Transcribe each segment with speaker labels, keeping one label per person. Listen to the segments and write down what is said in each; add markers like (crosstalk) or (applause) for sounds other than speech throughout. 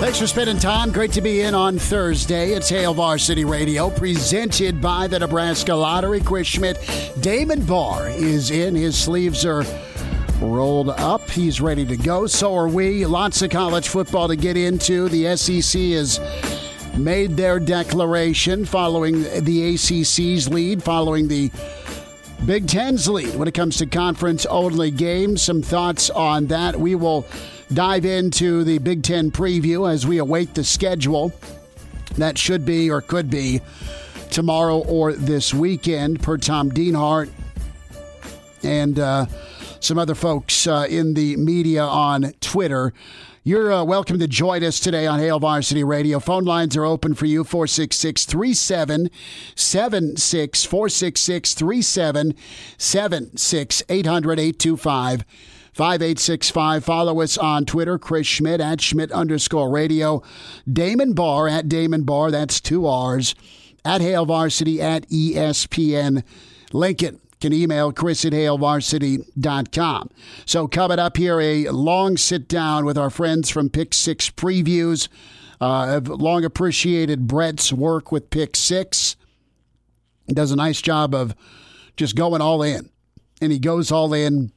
Speaker 1: Thanks for spending time. Great to be in on Thursday. It's Hail Varsity Radio, presented by the Nebraska Lottery. Chris Schmidt, Damon Barr is in. His sleeves are rolled up. He's ready to go. So are we. Lots of college football to get into. The SEC has made their declaration following the ACC's lead, following the Big Ten's lead when it comes to conference only games. Some thoughts on that. We will dive into the Big Ten preview as we await the schedule. That should be or could be tomorrow or this weekend, per Tom Dienhart and uh, some other folks uh, in the media on Twitter. You're uh, welcome to join us today on Hail Varsity Radio. Phone lines are open for you 466 3776 466 3776 800 825 5865. Follow us on Twitter, Chris Schmidt at Schmidt underscore radio. Damon Barr at Damon Barr, that's two R's. At Hail Varsity at ESPN Lincoln. Can email Chris at HailVarsity.com. So, coming up here, a long sit down with our friends from Pick Six Previews. Uh, I've long appreciated Brett's work with Pick Six. He does a nice job of just going all in. And he goes all in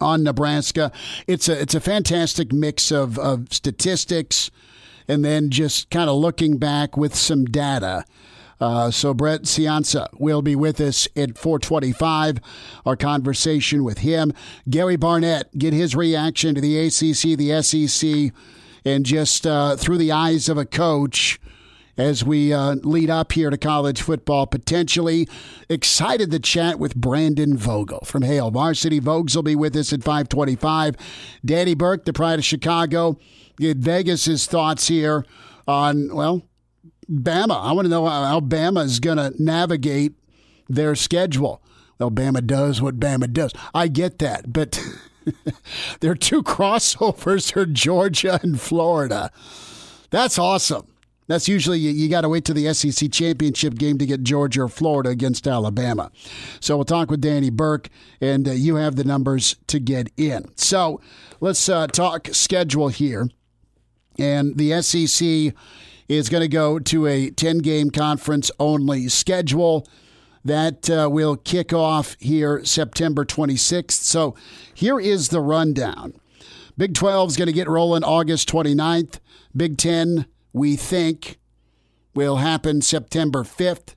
Speaker 1: on Nebraska. It's a it's a fantastic mix of, of statistics and then just kind of looking back with some data. Uh, so Brett Ciancia will be with us at 425. Our conversation with him. Gary Barnett, get his reaction to the ACC, the SEC, and just uh, through the eyes of a coach as we uh, lead up here to college football, potentially excited to chat with Brandon Vogel from Hail Varsity. Vogues will be with us at 525. Danny Burke, the pride of Chicago, get Vegas's thoughts here on, well, Bama. I want to know how Bama is going to navigate their schedule. Well, Bama does what Bama does. I get that, but (laughs) there are two crossovers for Georgia and Florida. That's awesome. That's usually you, you got to wait to the SEC championship game to get Georgia or Florida against Alabama. So we'll talk with Danny Burke, and uh, you have the numbers to get in. So let's uh, talk schedule here. And the SEC is going to go to a 10 game conference only schedule that uh, will kick off here September 26th. So here is the rundown Big 12 is going to get rolling August 29th. Big 10 we think will happen September 5th.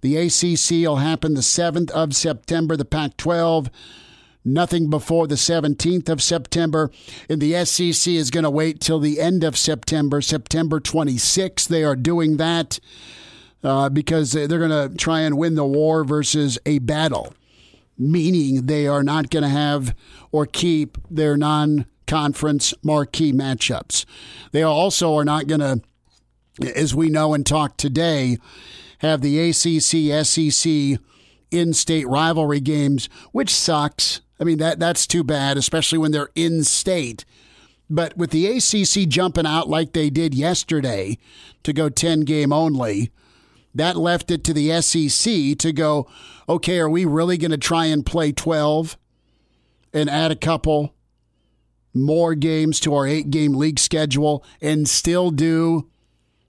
Speaker 1: The ACC will happen the 7th of September. The Pac 12, nothing before the 17th of September. And the SEC is going to wait till the end of September, September 26th. They are doing that uh, because they're going to try and win the war versus a battle, meaning they are not going to have or keep their non conference marquee matchups. They also are not going to, as we know and talk today, have the ACC SEC in state rivalry games, which sucks. I mean, that that's too bad, especially when they're in state. But with the ACC jumping out like they did yesterday to go 10 game only, that left it to the SEC to go, okay, are we really going to try and play 12 and add a couple more games to our eight game league schedule and still do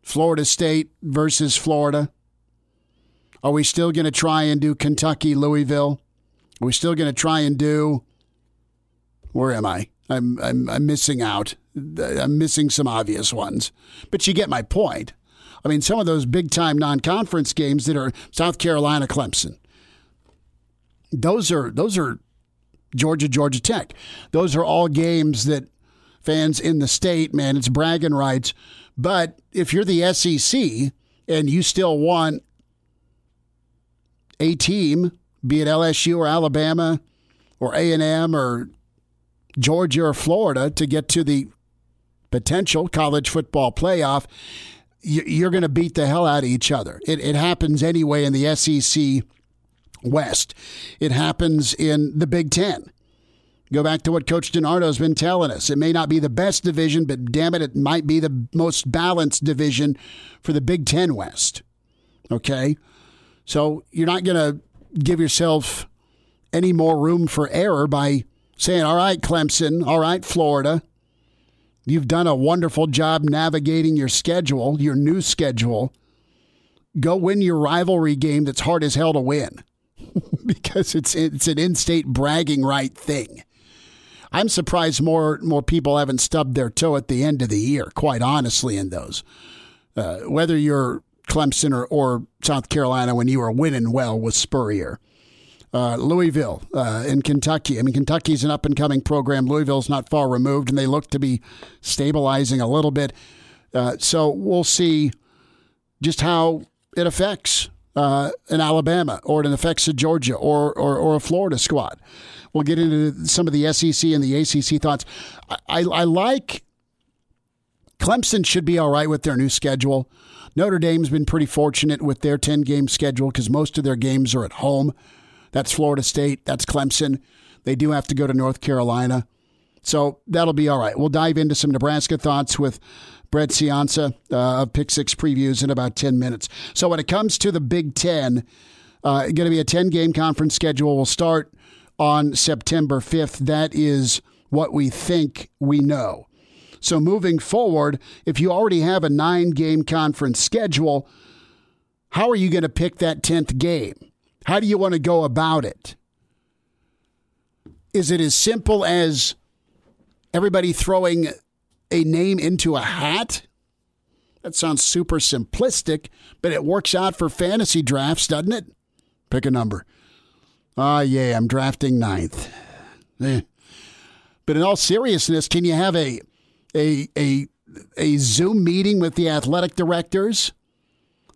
Speaker 1: Florida State versus Florida? Are we still going to try and do Kentucky, Louisville? Are we still going to try and do. Where am I? I'm, I'm, I'm missing out. I'm missing some obvious ones. But you get my point. I mean, some of those big time non conference games that are South Carolina, Clemson. Those are those are Georgia, Georgia Tech. Those are all games that fans in the state, man, it's bragging rights. But if you're the SEC and you still want a team, be it LSU or Alabama or A&M or Georgia or Florida to get to the potential college football playoff, you're going to beat the hell out of each other. It, it happens anyway in the SEC West. It happens in the Big Ten. Go back to what Coach DiNardo's been telling us. It may not be the best division, but damn it, it might be the most balanced division for the Big Ten West. Okay? So you're not going to give yourself any more room for error by saying, all right, Clemson, all right, Florida, you've done a wonderful job navigating your schedule, your new schedule. Go win your rivalry game that's hard as hell to win (laughs) because it's it's an in-state bragging right thing. I'm surprised more more people haven't stubbed their toe at the end of the year. Quite honestly, in those, uh, whether you're Clemson or, or South Carolina when you were winning well with Spurrier. Uh, Louisville uh, in Kentucky. I mean, Kentucky's an up and coming program. Louisville's not far removed, and they look to be stabilizing a little bit. Uh, so we'll see just how it affects uh, an Alabama or it affects a Georgia or, or, or a Florida squad. We'll get into some of the SEC and the ACC thoughts. I, I, I like Clemson should be all right with their new schedule. Notre Dame's been pretty fortunate with their 10 game schedule because most of their games are at home. That's Florida State, that's Clemson. They do have to go to North Carolina. So that'll be all right. We'll dive into some Nebraska thoughts with Brett Ciancia uh, of Pick Six Previews in about 10 minutes. So when it comes to the Big Ten, uh, going to be a 10 game conference schedule. We'll start on September 5th. That is what we think we know. So moving forward, if you already have a nine game conference schedule, how are you going to pick that 10th game? How do you want to go about it? Is it as simple as everybody throwing a name into a hat? That sounds super simplistic, but it works out for fantasy drafts, doesn't it? Pick a number. Ah, uh, yeah, I'm drafting ninth. Eh. But in all seriousness, can you have a a a a Zoom meeting with the athletic directors?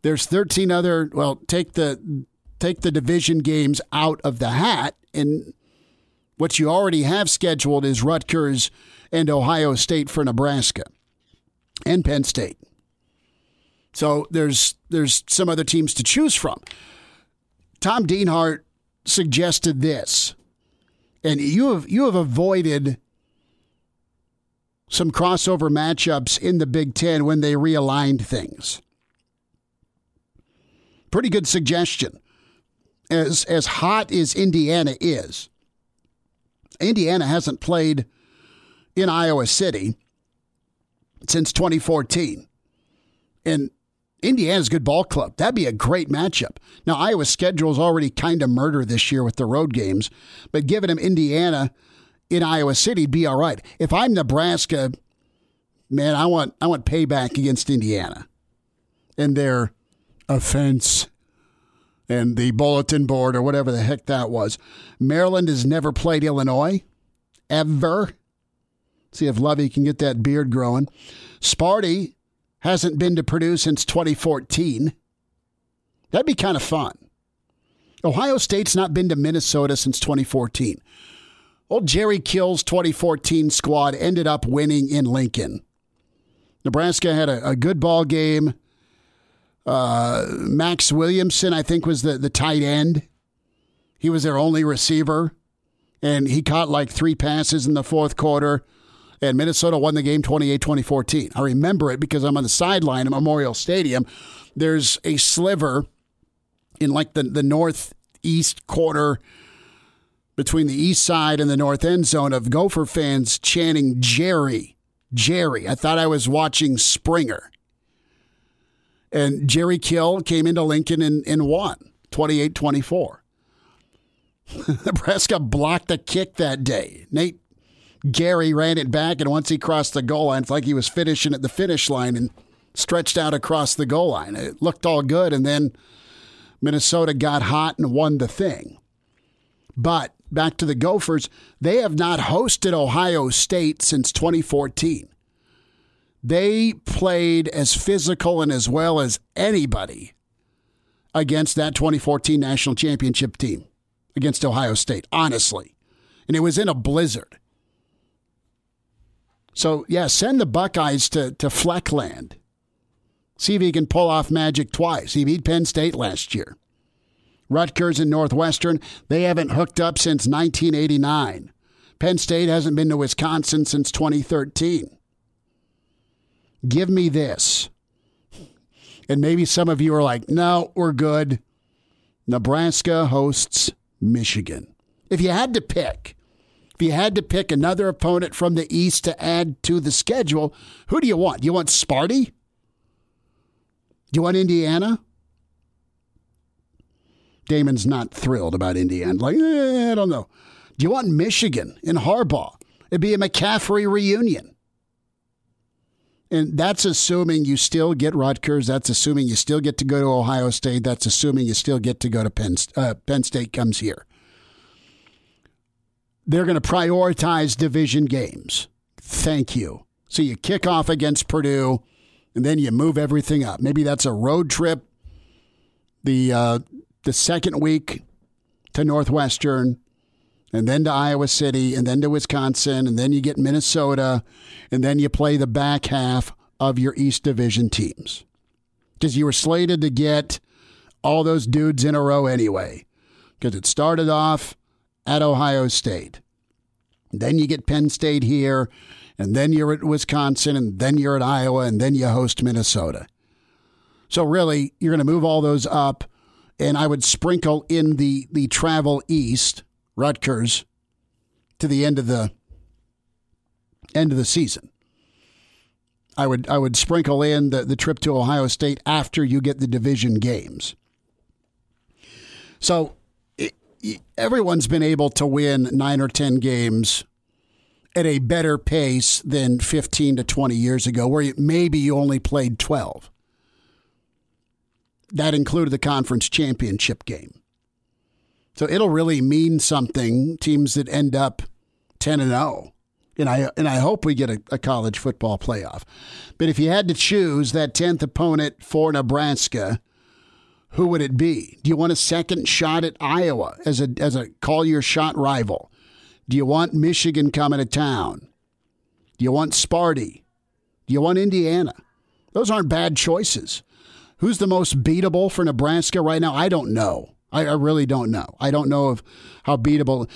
Speaker 1: There's 13 other. Well, take the take the division games out of the hat, and what you already have scheduled is Rutgers and Ohio State for Nebraska and Penn State. So there's there's some other teams to choose from. Tom Dienhart suggested this, and you have you have avoided some crossover matchups in the Big Ten when they realigned things. Pretty good suggestion as as hot as Indiana is, Indiana hasn't played in Iowa City since 2014. And Indiana's a good ball club. That'd be a great matchup. Now, Iowa's schedule is already kind of murder this year with the road games, but giving them Indiana in Iowa City would be all right. If I'm Nebraska, man, I want I want payback against Indiana and their offense and the bulletin board or whatever the heck that was. Maryland has never played Illinois, ever. See if Lovie can get that beard growing. Sparty hasn't been to Purdue since 2014. That'd be kind of fun. Ohio State's not been to Minnesota since 2014. Old Jerry Kill's 2014 squad ended up winning in Lincoln. Nebraska had a, a good ball game uh, Max Williamson, I think, was the, the tight end. He was their only receiver, and he caught like three passes in the fourth quarter. And Minnesota won the game 28 2014. I remember it because I'm on the sideline at Memorial Stadium. There's a sliver in like the, the northeast corner between the east side and the north end zone of Gopher fans chanting Jerry, Jerry. I thought I was watching Springer. And Jerry Kill came into Lincoln and, and won 28 24. (laughs) Nebraska blocked a kick that day. Nate Gerry ran it back, and once he crossed the goal line, it's like he was finishing at the finish line and stretched out across the goal line. It looked all good, and then Minnesota got hot and won the thing. But back to the Gophers, they have not hosted Ohio State since 2014. They played as physical and as well as anybody against that 2014 national championship team against Ohio State, honestly. And it was in a blizzard. So, yeah, send the Buckeyes to, to Fleckland. See if he can pull off magic twice. He beat Penn State last year. Rutgers and Northwestern, they haven't hooked up since 1989. Penn State hasn't been to Wisconsin since 2013. Give me this. And maybe some of you are like, no, we're good. Nebraska hosts Michigan. If you had to pick, if you had to pick another opponent from the East to add to the schedule, who do you want? Do you want Sparty? Do you want Indiana? Damon's not thrilled about Indiana. Like, eh, I don't know. Do you want Michigan in Harbaugh? It'd be a McCaffrey reunion. And that's assuming you still get Rutgers. That's assuming you still get to go to Ohio State. That's assuming you still get to go to Penn, uh, Penn State comes here. They're going to prioritize division games. Thank you. So you kick off against Purdue, and then you move everything up. Maybe that's a road trip. The uh, the second week to Northwestern, and then to Iowa City, and then to Wisconsin, and then you get Minnesota, and then you play the back half of your East Division teams. Because you were slated to get all those dudes in a row anyway. Because it started off at Ohio State. Then you get Penn State here, and then you're at Wisconsin, and then you're at Iowa, and then you host Minnesota. So really, you're going to move all those up, and I would sprinkle in the the travel east Rutgers to the end of the end of the season. I would I would sprinkle in the, the trip to Ohio State after you get the division games. So it, everyone's been able to win nine or ten games at a better pace than 15 to 20 years ago, where maybe you only played 12. That included the conference championship game. So it'll really mean something teams that end up 10 and 0. And I and I hope we get a, a, college football playoff. But if you had to choose that 10th opponent for Nebraska, who would it be? Do you want a second shot at Iowa as a as a call your shot rival? Do you want Michigan coming to town? Do you want Sparty? Do you want Indiana? Those aren't bad choices. Who's the most beatable for Nebraska right now? I don't know. I, I really don't know. I don't know of how beatable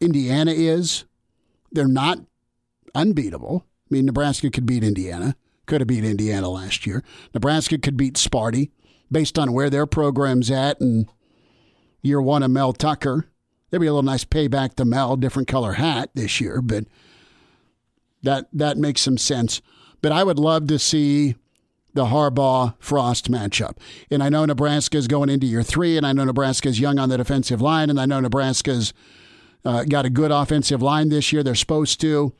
Speaker 1: Indiana is. They're not unbeatable. I mean, Nebraska could beat Indiana. Could have beat Indiana last year. Nebraska could beat Sparty based on where their program's at and year one of Mel Tucker. There'd be a little nice payback to Mel, different color hat this year, but that that makes some sense. But I would love to see the Harbaugh Frost matchup. And I know Nebraska's going into year three, and I know Nebraska's young on the defensive line, and I know Nebraska's uh, got a good offensive line this year. They're supposed to.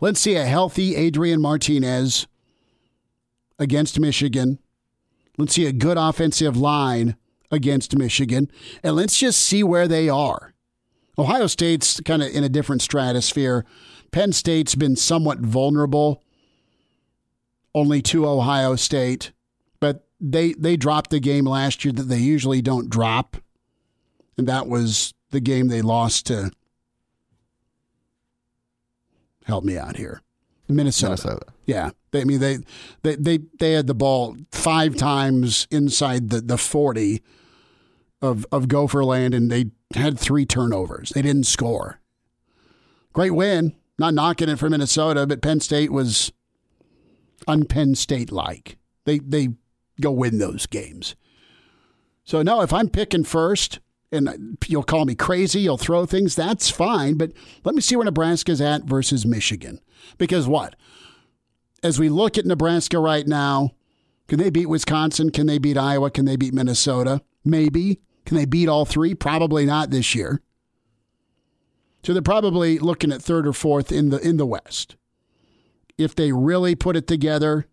Speaker 1: Let's see a healthy Adrian Martinez against Michigan. Let's see a good offensive line against Michigan. And let's just see where they are. Ohio State's kind of in a different stratosphere. Penn State's been somewhat vulnerable only to Ohio State, but they they dropped the game last year that they usually don't drop, and that was the game they lost to. Help me out here, Minnesota. Minnesota. Yeah, they, I mean they, they they they had the ball five times inside the the forty of of Gopher Land, and they had three turnovers. They didn't score. Great win. Not knocking it for Minnesota, but Penn State was unpenn State like. They they go win those games. So no, if I'm picking first, and you'll call me crazy, you'll throw things, that's fine. But let me see where Nebraska's at versus Michigan. Because what? As we look at Nebraska right now, can they beat Wisconsin? Can they beat Iowa? Can they beat Minnesota? Maybe. Can they beat all three? Probably not this year. So they're probably looking at third or fourth in the in the West if they really put it together,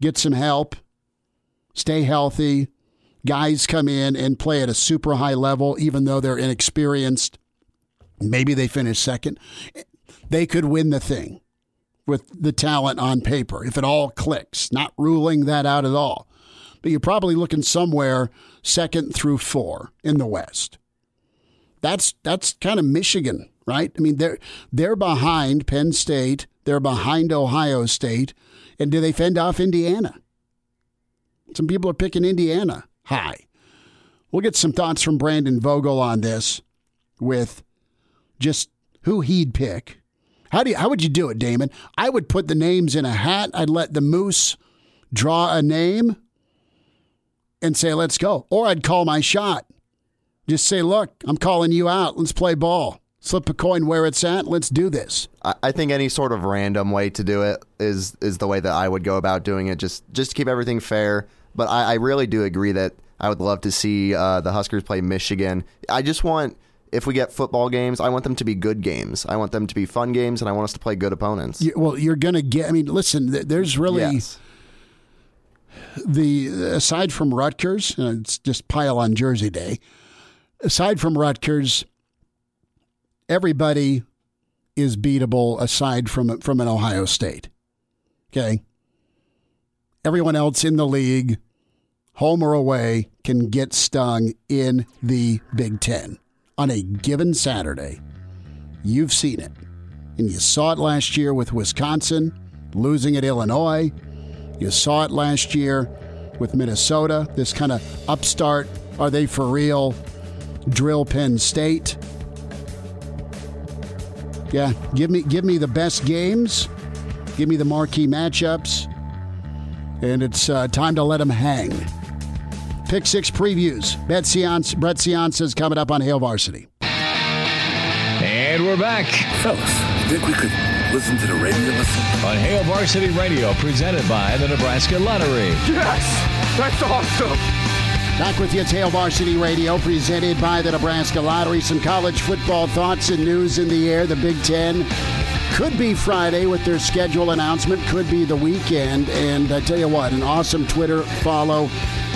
Speaker 1: get some help, stay healthy. Guys come in and play at a super high level, even though they're inexperienced. Maybe they finish second. They could win the thing with the talent on paper if it all clicks. Not ruling that out at all. But you're probably looking somewhere second through four in the West. That's that's kind of Michigan, right? I mean, they're they're behind Penn State, they're behind Ohio State, and do they fend off Indiana? Some people are picking Indiana high. We'll get some thoughts from Brandon Vogel on this with just who he'd pick. How do you, how would you do it, Damon? I would put the names in a hat. I'd let the moose draw a name and say, "Let's go." Or I'd call my shot. Just say, "Look, I'm calling you out. Let's play ball." Slip a coin where it's at. Let's do this.
Speaker 2: I think any sort of random way to do it is is the way that I would go about doing it. Just just to keep everything fair. But I, I really do agree that I would love to see uh, the Huskers play Michigan. I just want if we get football games, I want them to be good games. I want them to be fun games, and I want us to play good opponents.
Speaker 1: You, well, you're going to get. I mean, listen. There's really
Speaker 2: yes.
Speaker 1: the aside from Rutgers, and it's just pile on Jersey Day. Aside from Rutgers, everybody is beatable aside from from an Ohio State. Okay. Everyone else in the league, home or away, can get stung in the Big Ten on a given Saturday. You've seen it. And you saw it last year with Wisconsin losing at Illinois. You saw it last year with Minnesota, this kind of upstart, are they for real? Drill Penn State. Yeah, give me give me the best games. Give me the marquee matchups. And it's uh, time to let them hang. Pick six previews. Bet Ciancia, Brett Ciancia is coming up on Hail Varsity.
Speaker 3: And we're back.
Speaker 4: Fellas, think we could listen to the radio listen?
Speaker 3: On Hail Varsity Radio, presented by the Nebraska Lottery.
Speaker 4: Yes! That's awesome!
Speaker 1: Back with you, Hail Varsity Radio, presented by the Nebraska Lottery. Some college football thoughts and news in the air. The Big Ten could be Friday with their schedule announcement, could be the weekend. And I tell you what, an awesome Twitter follow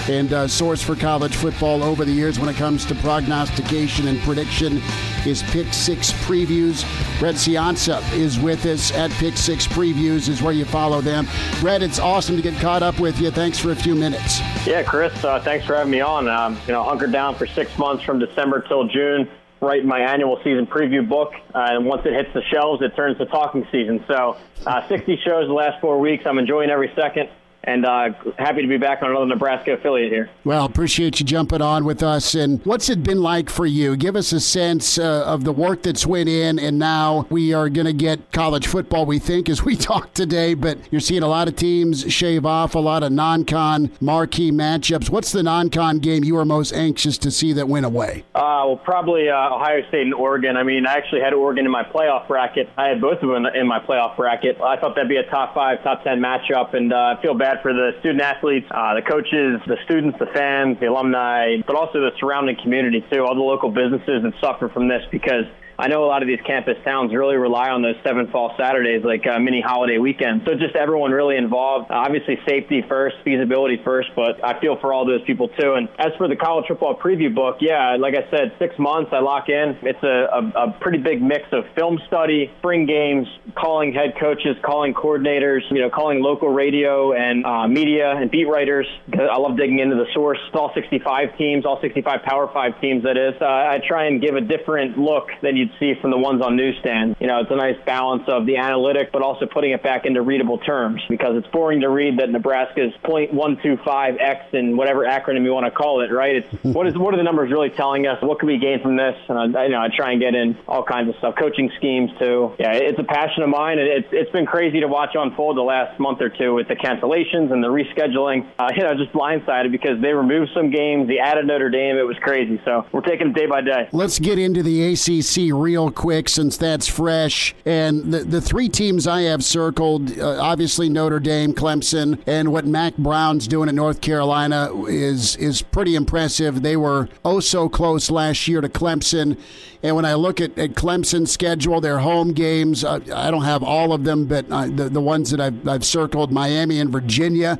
Speaker 1: and uh, source for college football over the years when it comes to prognostication and prediction is Pick Six Previews. Red Ciancia is with us at Pick Six Previews, is where you follow them. Red, it's awesome to get caught up with you. Thanks for a few minutes.
Speaker 5: Yeah, Chris, uh, thanks for having me on. Um, you know, hunkered down for six months from December till June write my annual season preview book. Uh, and once it hits the shelves, it turns to talking season. So, uh, 60 shows the last four weeks. I'm enjoying every second and uh, happy to be back on another Nebraska affiliate here.
Speaker 1: Well, appreciate you jumping on with us. And what's it been like for you? Give us a sense uh, of the work that's went in, and now we are going to get college football. We think as we (laughs) talk today, but you're seeing a lot of teams shave off a lot of non-con marquee matchups. What's the non-con game you are most anxious to see that went away?
Speaker 5: Uh, well, probably uh, Ohio State and Oregon. I mean, I actually had Oregon in my playoff bracket. I had both of them in my playoff bracket. I thought that'd be a top five, top ten matchup, and uh, I feel bad for the student athletes, uh, the coaches, the students, the fans, the alumni, but also the surrounding community too. All the local businesses that suffer from this because I know a lot of these campus towns really rely on those seven fall Saturdays, like uh, mini holiday weekends. So just everyone really involved. Uh, obviously, safety first, feasibility first, but I feel for all those people too. And as for the college football preview book, yeah, like I said, six months I lock in. It's a, a, a pretty big mix of film study, spring games, calling head coaches, calling coordinators, you know, calling local radio and uh, media and beat writers. I love digging into the source. All 65 teams, all 65 Power Five teams. That is, uh, I try and give a different look than you you'd see from the ones on newsstand. You know, it's a nice balance of the analytic, but also putting it back into readable terms because it's boring to read that Nebraska's 0.125x and whatever acronym you want to call it, right? It's (laughs) what is what are the numbers really telling us? What can we gain from this? And I, you know, I try and get in all kinds of stuff, coaching schemes too. Yeah, it's a passion of mine, and it's it's been crazy to watch unfold the last month or two with the cancellations and the rescheduling. Uh, you know, just blindsided because they removed some games, they added Notre Dame. It was crazy. So we're taking it day by day.
Speaker 1: Let's get into the ACC real quick since that's fresh. And the, the three teams I have circled, uh, obviously Notre Dame, Clemson, and what Mack Brown's doing at North Carolina is is pretty impressive. They were oh so close last year to Clemson. And when I look at, at Clemson's schedule, their home games, uh, I don't have all of them, but uh, the, the ones that I've, I've circled Miami and Virginia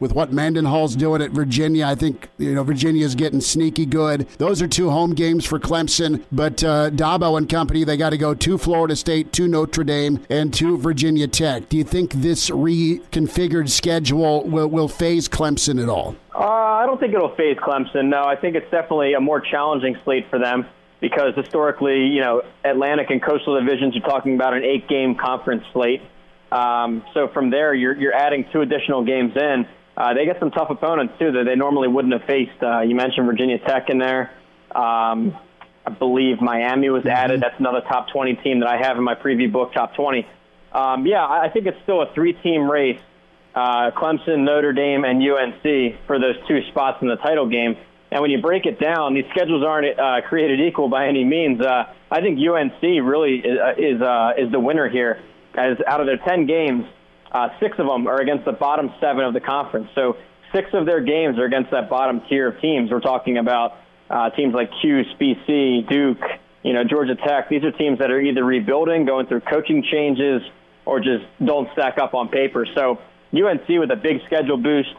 Speaker 1: with what Mendenhall's doing at Virginia. I think you know Virginia's getting sneaky good. Those are two home games for Clemson, but uh, Dabo and company they got to go to Florida State, to Notre Dame, and to Virginia Tech. Do you think this reconfigured schedule will, will faze Clemson at all?
Speaker 5: Uh, I don't think it'll faze Clemson. No, I think it's definitely a more challenging slate for them because historically, you know, Atlantic and Coastal divisions are talking about an eight-game conference slate. Um, so from there, you're you're adding two additional games in. Uh, they get some tough opponents too that they normally wouldn't have faced. Uh, you mentioned Virginia Tech in there. Um, I believe Miami was added. That's another top 20 team that I have in my preview book, top 20. Um, yeah, I think it's still a three-team race: uh, Clemson, Notre Dame, and UNC for those two spots in the title game. And when you break it down, these schedules aren't uh, created equal by any means. Uh, I think UNC really is uh, is, uh, is the winner here. As out of their 10 games, uh, six of them are against the bottom seven of the conference. So six of their games are against that bottom tier of teams. We're talking about uh, teams like Cuse, BC, Duke, you know, Georgia Tech. These are teams that are either rebuilding, going through coaching changes, or just don't stack up on paper. So UNC with a big schedule boost.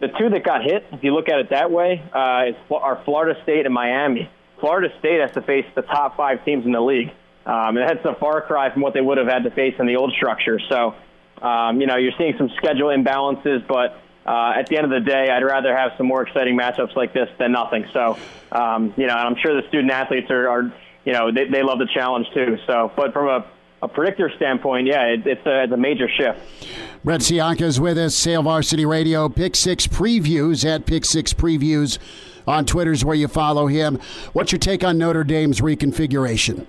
Speaker 5: The two that got hit, if you look at it that way, uh, is, are Florida State and Miami. Florida State has to face the top five teams in the league. Um, and that's a far cry from what they would have had to face in the old structure. So um, you know, you're seeing some schedule imbalances, but uh, at the end of the day, I'd rather have some more exciting matchups like this than nothing. So, um, you know, and I'm sure the student athletes are, are you know, they, they love the challenge too. So, but from a, a predictor standpoint, yeah, it, it's, a, it's a major shift.
Speaker 1: Brett Ciancia is with us, Hail Varsity Radio, Pick Six Previews at Pick Six Previews on Twitter's where you follow him. What's your take on Notre Dame's reconfiguration?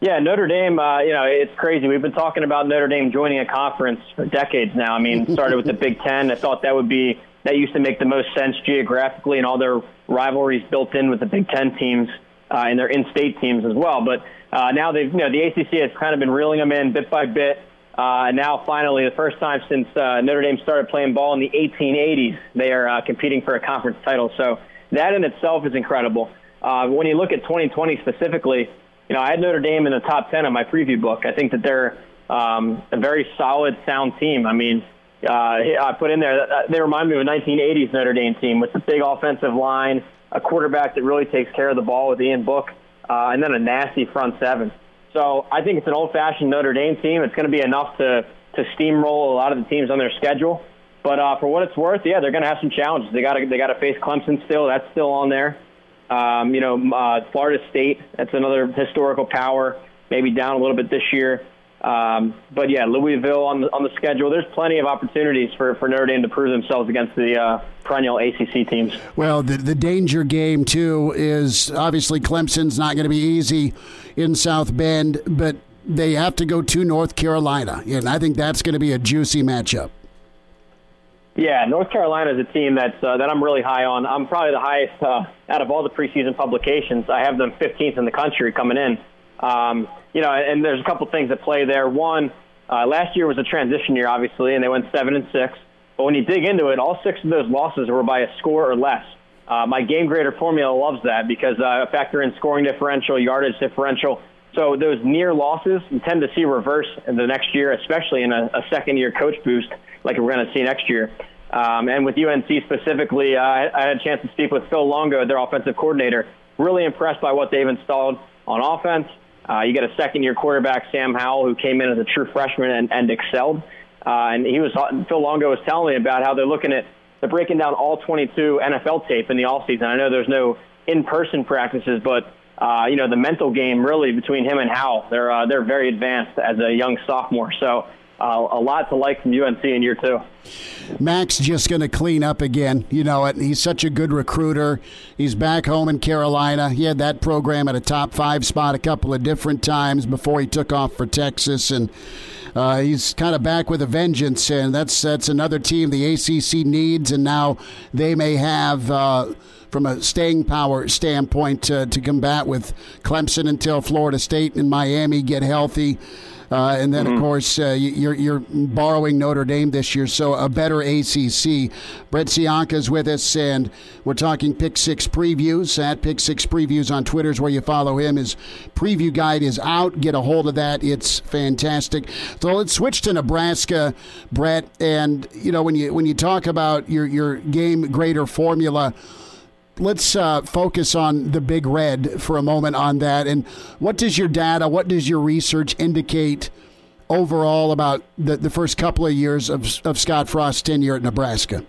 Speaker 5: Yeah, Notre Dame, uh, you know, it's crazy. We've been talking about Notre Dame joining a conference for decades now. I mean, (laughs) started with the Big Ten. I thought that would be, that used to make the most sense geographically and all their rivalries built in with the Big Ten teams uh, and their in-state teams as well. But uh, now they've, you know, the ACC has kind of been reeling them in bit by bit. Uh, and now finally, the first time since uh, Notre Dame started playing ball in the 1880s, they are uh, competing for a conference title. So that in itself is incredible. Uh, when you look at 2020 specifically, you know, I had Notre Dame in the top 10 of my preview book. I think that they're um, a very solid, sound team. I mean, uh, I put in there, uh, they remind me of a 1980s Notre Dame team with a big offensive line, a quarterback that really takes care of the ball with Ian Book, uh, and then a nasty front seven. So I think it's an old-fashioned Notre Dame team. It's going to be enough to, to steamroll a lot of the teams on their schedule. But uh, for what it's worth, yeah, they're going to have some challenges. They got to they got to face Clemson still. That's still on there. Um, you know, uh, Florida State, that's another historical power, maybe down a little bit this year. Um, but yeah, Louisville on the, on the schedule. There's plenty of opportunities for, for Notre Dame to prove themselves against the uh, perennial ACC teams.
Speaker 1: Well, the, the danger game, too, is obviously Clemson's not going to be easy in South Bend, but they have to go to North Carolina. And I think that's going to be a juicy matchup.
Speaker 5: Yeah, North Carolina is a team that's uh, that I'm really high on. I'm probably the highest uh, out of all the preseason publications. I have them 15th in the country coming in. Um, you know, and there's a couple things that play there. One, uh, last year was a transition year, obviously, and they went seven and six. But when you dig into it, all six of those losses were by a score or less. Uh, my game grader formula loves that because uh, factor in scoring differential, yardage differential. So those near losses you tend to see reverse in the next year, especially in a, a second year coach boost like we're going to see next year. Um, and with UNC specifically, uh, I had a chance to speak with Phil Longo, their offensive coordinator. Really impressed by what they've installed on offense. Uh, you get a second-year quarterback, Sam Howell, who came in as a true freshman and, and excelled. Uh, and he was Phil Longo was telling me about how they're looking at they're breaking down all 22 NFL tape in the offseason. I know there's no in-person practices, but uh, you know the mental game really between him and Howell. They're uh, they're very advanced as a young sophomore. So uh, a lot to like from UNC in year two.
Speaker 1: Mack's just going to clean up again. You know it. He's such a good recruiter. He's back home in Carolina. He had that program at a top five spot a couple of different times before he took off for Texas, and uh, he's kind of back with a vengeance. And that's that's another team the ACC needs, and now they may have. Uh, from a staying power standpoint to, to combat with Clemson until Florida State and Miami get healthy. Uh, and then, mm-hmm. of course, uh, you're, you're borrowing Notre Dame this year, so a better ACC. Brett Ciancia is with us, and we're talking Pick Six previews at Pick Six Previews on Twitter is where you follow him. His preview guide is out. Get a hold of that; it's fantastic. So let's switch to Nebraska, Brett. And you know when you when you talk about your your game grader formula let's uh, focus on the Big Red for a moment on that. And what does your data, what does your research indicate overall about the, the first couple of years of, of Scott Frost's tenure at Nebraska?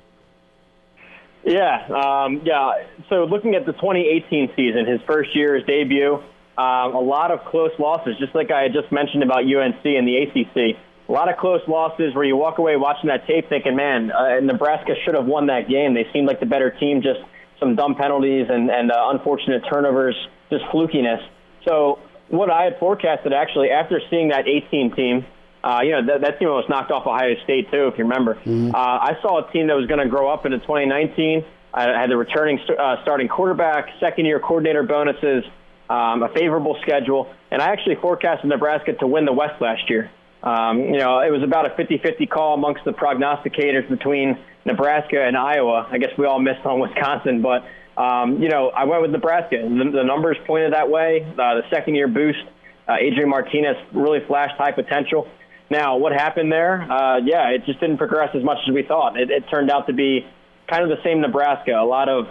Speaker 5: Yeah, um, yeah. So looking at the 2018 season, his first year, his debut, um, a lot of close losses, just like I had just mentioned about UNC and the ACC. A lot of close losses where you walk away watching that tape thinking, man, uh, Nebraska should have won that game. They seemed like the better team, just some dumb penalties and, and uh, unfortunate turnovers, just flukiness. So what I had forecasted actually after seeing that 18 team, uh, you know, that, that team was knocked off Ohio State too, if you remember. Mm-hmm. Uh, I saw a team that was going to grow up into 2019. I had the returning uh, starting quarterback, second year coordinator bonuses, um, a favorable schedule, and I actually forecasted Nebraska to win the West last year. Um, you know, it was about a 50-50 call amongst the prognosticators between Nebraska and Iowa. I guess we all missed on Wisconsin, but um, you know, I went with Nebraska. The, the numbers pointed that way. Uh, the second-year boost, uh, Adrian Martinez really flashed high potential. Now, what happened there? Uh, yeah, it just didn't progress as much as we thought. It, it turned out to be kind of the same Nebraska. A lot of,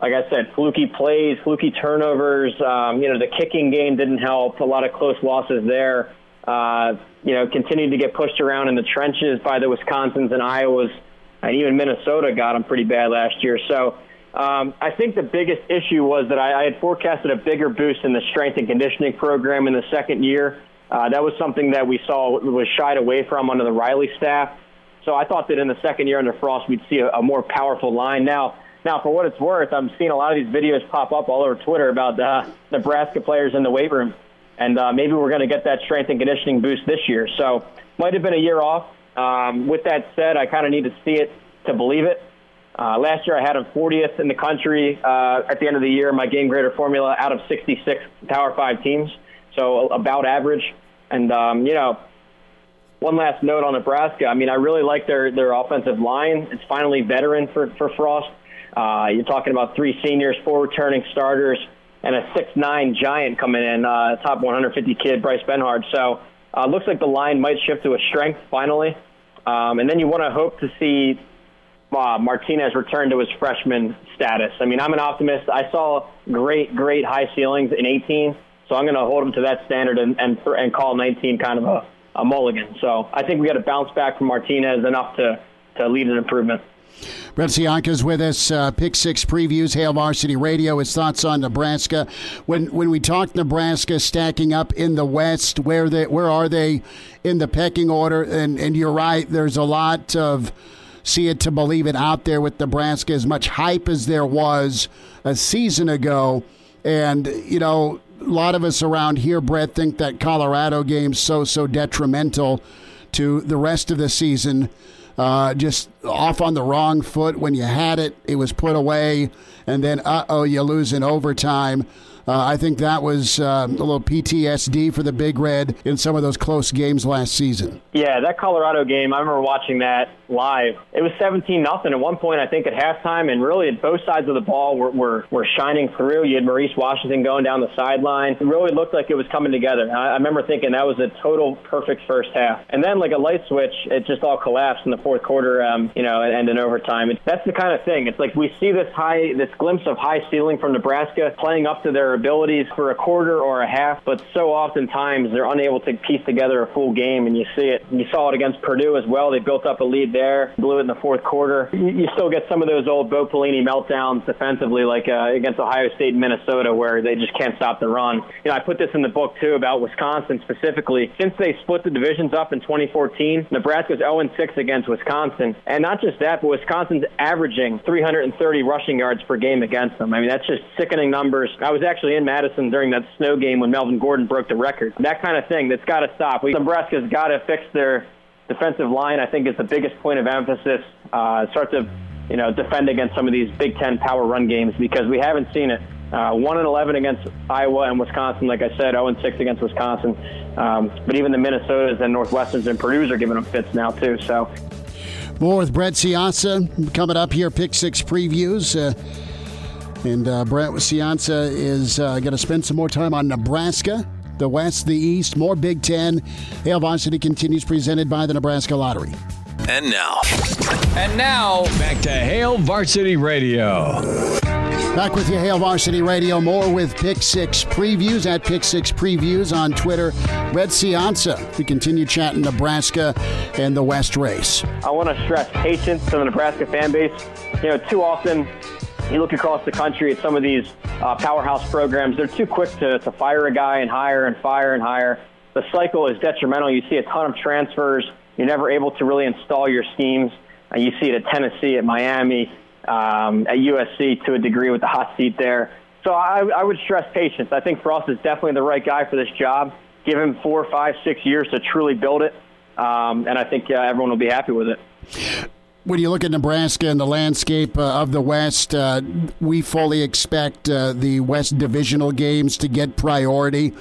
Speaker 5: like I said, fluky plays, fluky turnovers. Um, you know, the kicking game didn't help. A lot of close losses there. Uh, you know, continued to get pushed around in the trenches by the Wisconsins and Iowas, and even Minnesota got them pretty bad last year. So um, I think the biggest issue was that I, I had forecasted a bigger boost in the strength and conditioning program in the second year. Uh, that was something that we saw was shied away from under the Riley staff. So I thought that in the second year under Frost, we'd see a, a more powerful line. Now, now for what it's worth, I'm seeing a lot of these videos pop up all over Twitter about uh, Nebraska players in the weight room and uh, maybe we're going to get that strength and conditioning boost this year. So might have been a year off. Um, with that said, I kind of need to see it to believe it. Uh, last year, I had him 40th in the country uh, at the end of the year. My game grader formula out of 66 Power Five teams, so about average. And um, you know, one last note on Nebraska. I mean, I really like their their offensive line. It's finally veteran for for Frost. Uh, you're talking about three seniors, four returning starters and a six nine giant coming in, uh, top 150 kid Bryce Benhart. So uh, looks like the line might shift to a strength finally. Um, and then you want to hope to see uh, Martinez return to his freshman status. I mean, I'm an optimist. I saw great, great high ceilings in 18, so I'm going to hold him to that standard and, and, and call 19 kind of a, a mulligan. So I think we got to bounce back from Martinez enough to, to lead an improvement.
Speaker 1: Brett Ciancia's with us. Uh, Pick Six previews, Hail Varsity Radio. His thoughts on Nebraska. When when we talk Nebraska stacking up in the West, where they where are they in the pecking order? And and you're right. There's a lot of see it to believe it out there with Nebraska. As much hype as there was a season ago, and you know a lot of us around here, Brett, think that Colorado game's so so detrimental to the rest of the season uh, just off on the wrong foot when you had it. It was put away, and then uh oh, you lose in overtime. Uh, I think that was uh, a little PTSD for the Big Red in some of those close games last season.
Speaker 5: Yeah, that Colorado game, I remember watching that live. It was 17 nothing at one point, I think, at halftime, and really at both sides of the ball were, were, were shining through. You had Maurice Washington going down the sideline. It really looked like it was coming together. I, I remember thinking that was a total perfect first half. And then, like a light switch, it just all collapsed in the fourth quarter, um, you know, and in overtime. It, that's the kind of thing. It's like we see this high, this glimpse of high ceiling from Nebraska playing up to their abilities for a quarter or a half, but so oftentimes they're unable to piece together a full game, and you see it. You saw it against Purdue as well. They built up a lead there, blew it in the fourth quarter. You, still get some of those old Bo Pelini meltdowns defensively, like uh, against Ohio State and Minnesota, where they just can't stop the run. You know, I put this in the book too about Wisconsin specifically. Since they split the divisions up in 2014, Nebraska's 0-6 against Wisconsin, and not just that, but Wisconsin's averaging 330 rushing yards per game against them. I mean, that's just sickening numbers. I was actually in Madison Madison during that snow game when Melvin Gordon broke the record. That kind of thing, that's got to stop. We, Nebraska's got to fix their defensive line. I think is the biggest point of emphasis. Uh, start to you know, defend against some of these Big Ten power run games because we haven't seen it. Uh, 1 and 11 against Iowa and Wisconsin, like I said, 0 and 6 against Wisconsin. Um, but even the Minnesotas and Northwesterns and Purdue's are giving them fits now, too. So.
Speaker 1: More with Brett Ciancia coming up here, Pick Six previews. Uh, and uh, Brett Ciancia is uh, going to spend some more time on Nebraska, the West, the East, more Big Ten. Hail Varsity continues presented by the Nebraska Lottery.
Speaker 3: And now. And now, back to Hail Varsity Radio.
Speaker 1: Back with you, Hail Varsity Radio. More with Pick Six Previews at Pick Six Previews on Twitter. Red Ciancia. We continue chatting Nebraska and the West race.
Speaker 5: I want to stress patience to the Nebraska fan base. You know, too often you look across the country at some of these uh, powerhouse programs, they're too quick to, to fire a guy and hire and fire and hire. The cycle is detrimental. You see a ton of transfers. You're never able to really install your schemes. Uh, you see it at Tennessee, at Miami um, at USC to a degree with the hot seat there. So I, I would stress patience. I think Frost is definitely the right guy for this job. Give him four, five, six years to truly build it, um, and I think uh, everyone will be happy with it.
Speaker 1: When you look at Nebraska and the landscape uh, of the West, uh, we fully expect uh, the West divisional games to get priority.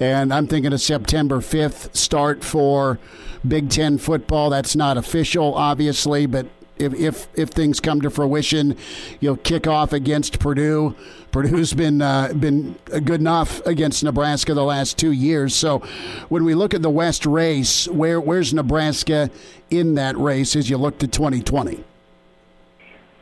Speaker 1: And I'm thinking a September 5th start for Big Ten football. That's not official, obviously, but if, if if things come to fruition, you'll kick off against Purdue. Purdue's been uh, been good enough against Nebraska the last two years. So when we look at the West race, where where's Nebraska in that race as you look to 2020?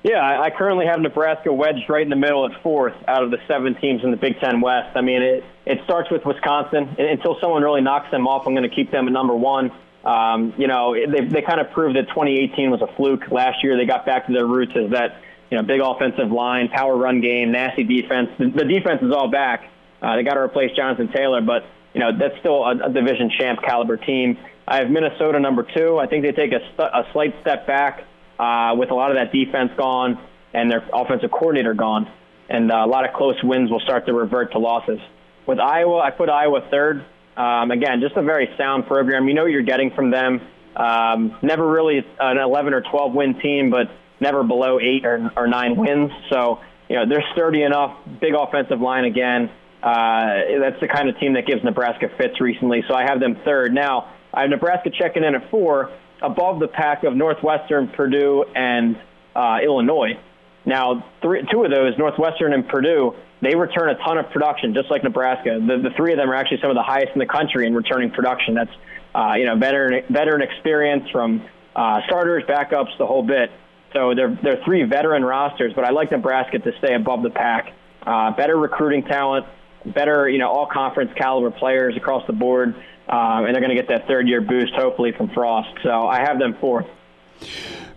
Speaker 5: Yeah, I currently have Nebraska wedged right in the middle at fourth out of the seven teams in the Big Ten West. I mean, it, it starts with Wisconsin. Until someone really knocks them off, I'm going to keep them at number one. Um, you know, they, they kind of proved that 2018 was a fluke. Last year, they got back to their roots as that, you know, big offensive line, power run game, nasty defense. The, the defense is all back. Uh, they got to replace Jonathan Taylor, but, you know, that's still a, a division champ caliber team. I have Minnesota number two. I think they take a, a slight step back uh, with a lot of that defense gone and their offensive coordinator gone. And uh, a lot of close wins will start to revert to losses. With Iowa, I put Iowa third. Um, again, just a very sound program. You know what you're getting from them. Um, never really an 11 or 12 win team, but never below eight or, or nine wins. So, you know, they're sturdy enough, big offensive line again. Uh, that's the kind of team that gives Nebraska fits recently. So I have them third. Now, I have Nebraska checking in at four, above the pack of Northwestern, Purdue, and uh, Illinois. Now, three, two of those, Northwestern and Purdue, they return a ton of production, just like Nebraska. The, the three of them are actually some of the highest in the country in returning production. That's uh, you know veteran veteran experience from uh, starters, backups, the whole bit. So they're they're three veteran rosters, but I like Nebraska to stay above the pack. Uh, better recruiting talent, better you know all conference caliber players across the board, uh, and they're going to get that third year boost hopefully from Frost. So I have them fourth.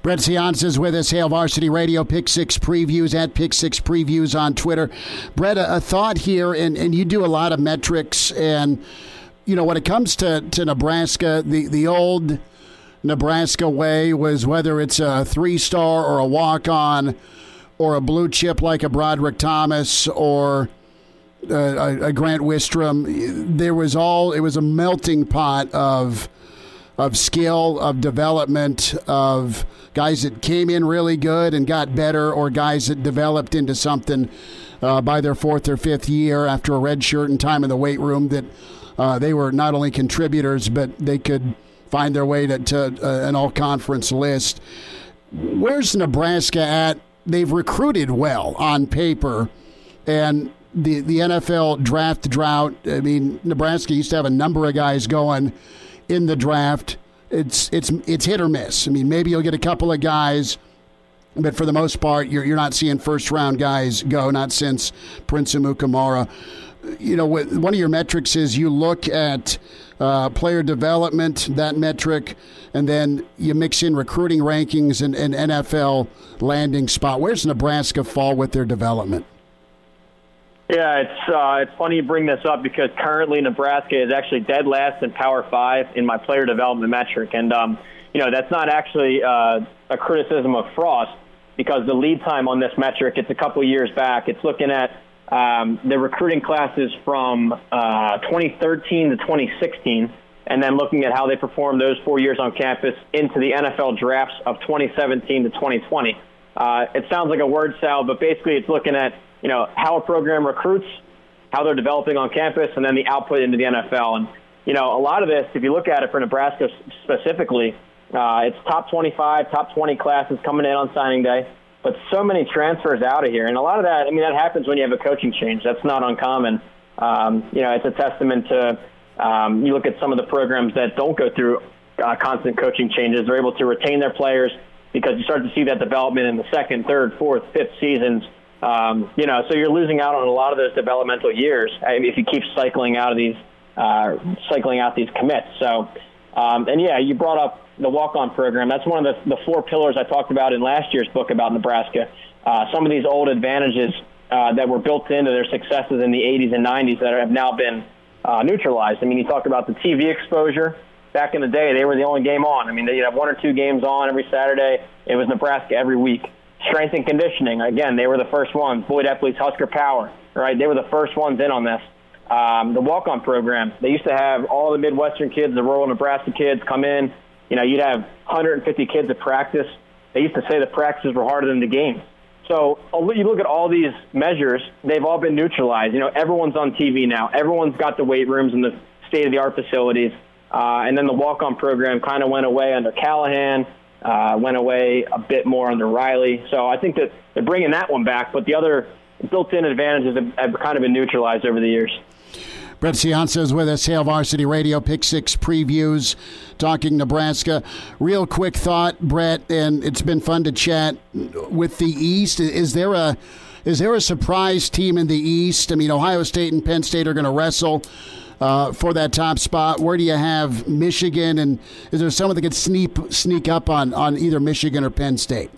Speaker 1: Brett Ciancia is with us, Hail Varsity Radio, Pick Six Previews at Pick Six Previews on Twitter. Brett, a, a thought here, and, and you do a lot of metrics, and, you know, when it comes to, to Nebraska, the, the old Nebraska way was whether it's a three star or a walk on or a blue chip like a Broderick Thomas or a, a Grant Wistrom, there was all, it was a melting pot of of skill, of development, of guys that came in really good and got better, or guys that developed into something uh, by their fourth or fifth year after a red shirt and time in the weight room that uh, they were not only contributors, but they could find their way to, to uh, an all conference list. Where's Nebraska at? They've recruited well on paper, and the, the NFL draft drought. I mean, Nebraska used to have a number of guys going in the draft. It's it's it's hit or miss. I mean, maybe you'll get a couple of guys, but for the most part, you're you're not seeing first round guys go. Not since Prince Amukamara. You know, one of your metrics is you look at uh, player development, that metric, and then you mix in recruiting rankings and, and NFL landing spot. Where's Nebraska fall with their development?
Speaker 5: Yeah, it's uh, it's funny you bring this up because currently Nebraska is actually dead last in Power Five in my player development metric, and um, you know that's not actually uh, a criticism of Frost because the lead time on this metric it's a couple years back. It's looking at um, the recruiting classes from uh, 2013 to 2016, and then looking at how they performed those four years on campus into the NFL drafts of 2017 to 2020. Uh, it sounds like a word salad, but basically it's looking at you know how a program recruits, how they're developing on campus, and then the output into the NFL. And you know a lot of this, if you look at it for Nebraska specifically, uh, it's top 25, top 20 classes coming in on signing day, but so many transfers out of here, and a lot of that, I mean, that happens when you have a coaching change. That's not uncommon. Um, you know, it's a testament to um, you look at some of the programs that don't go through uh, constant coaching changes. They're able to retain their players because you start to see that development in the second, third, fourth, fifth seasons. Um, you know, so you're losing out on a lot of those developmental years if you keep cycling out of these, uh, cycling out these commits. So, um, and yeah, you brought up the walk-on program. That's one of the, the four pillars I talked about in last year's book about Nebraska. Uh, some of these old advantages uh, that were built into their successes in the 80s and 90s that have now been uh, neutralized. I mean, you talked about the TV exposure. Back in the day, they were the only game on. I mean, they'd have one or two games on every Saturday. It was Nebraska every week. Strength and conditioning, again, they were the first ones. Boyd Epley's Husker Power, right? They were the first ones in on this. Um, the walk-on program, they used to have all the Midwestern kids, the rural Nebraska kids come in. You know, you'd have 150 kids at practice. They used to say the practices were harder than the games. So you look at all these measures; they've all been neutralized. You know, everyone's on TV now. Everyone's got the weight rooms and the state-of-the-art facilities. Uh, and then the walk-on program kind of went away under Callahan, uh, went away a bit more under Riley. So I think that they're bringing that one back, but the other built-in advantages have, kind of been neutralized over the years.
Speaker 1: Brett Ciancia is with us, Hail Varsity Radio, Pick Six Previews, talking Nebraska. Real quick thought, Brett, and it's been fun to chat with the East. Is there a is there a surprise team in the East? I mean, Ohio State and Penn State are going to wrestle uh, for that top spot. Where do you have Michigan, and is there someone that could sneak sneak up on on either Michigan or Penn State?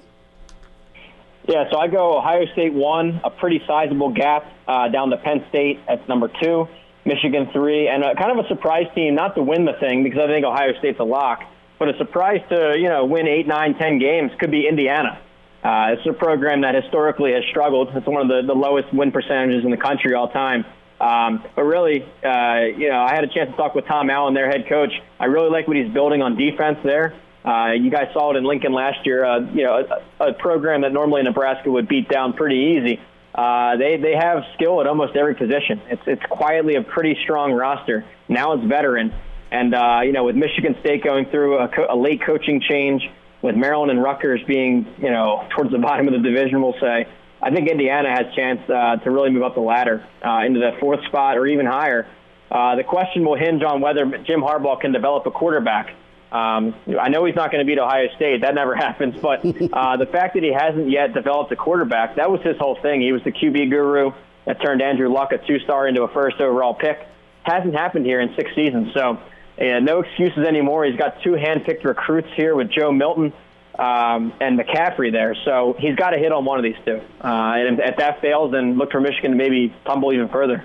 Speaker 5: Yeah, so I go Ohio State one, a pretty sizable gap uh, down to Penn State at number two. Michigan three, and a, kind of a surprise team, not to win the thing because I think Ohio State's a lock, but a surprise to you know win eight, nine, ten games could be Indiana. Uh, it's a program that historically has struggled. It's one of the, the lowest win percentages in the country all time. Um, but really, uh, you know, I had a chance to talk with Tom Allen, their head coach. I really like what he's building on defense there. Uh, you guys saw it in Lincoln last year. Uh, you know, a, a program that normally Nebraska would beat down pretty easy uh, they they have skill at almost every position. It's it's quietly a pretty strong roster. Now it's veteran, and uh, you know with Michigan State going through a, co- a late coaching change, with Maryland and Rutgers being you know towards the (laughs) bottom of the division, we'll say. I think Indiana has chance uh, to really move up the ladder uh, into the fourth spot or even higher. Uh, the question will hinge on whether Jim Harbaugh can develop a quarterback. Um, I know he's not going to beat Ohio State. That never (laughs) happens. But uh, the fact that he hasn't yet developed a quarterback, that was his whole thing. He was the QB guru that turned Andrew Luck, a two-star, into a first overall pick. Hasn't happened here in six seasons. So uh, no excuses anymore. He's got two hand-picked recruits here with Joe Milton um, and McCaffrey there. So he's got to hit on one of these two. Uh, and if, if that fails, then look for Michigan to maybe tumble even further.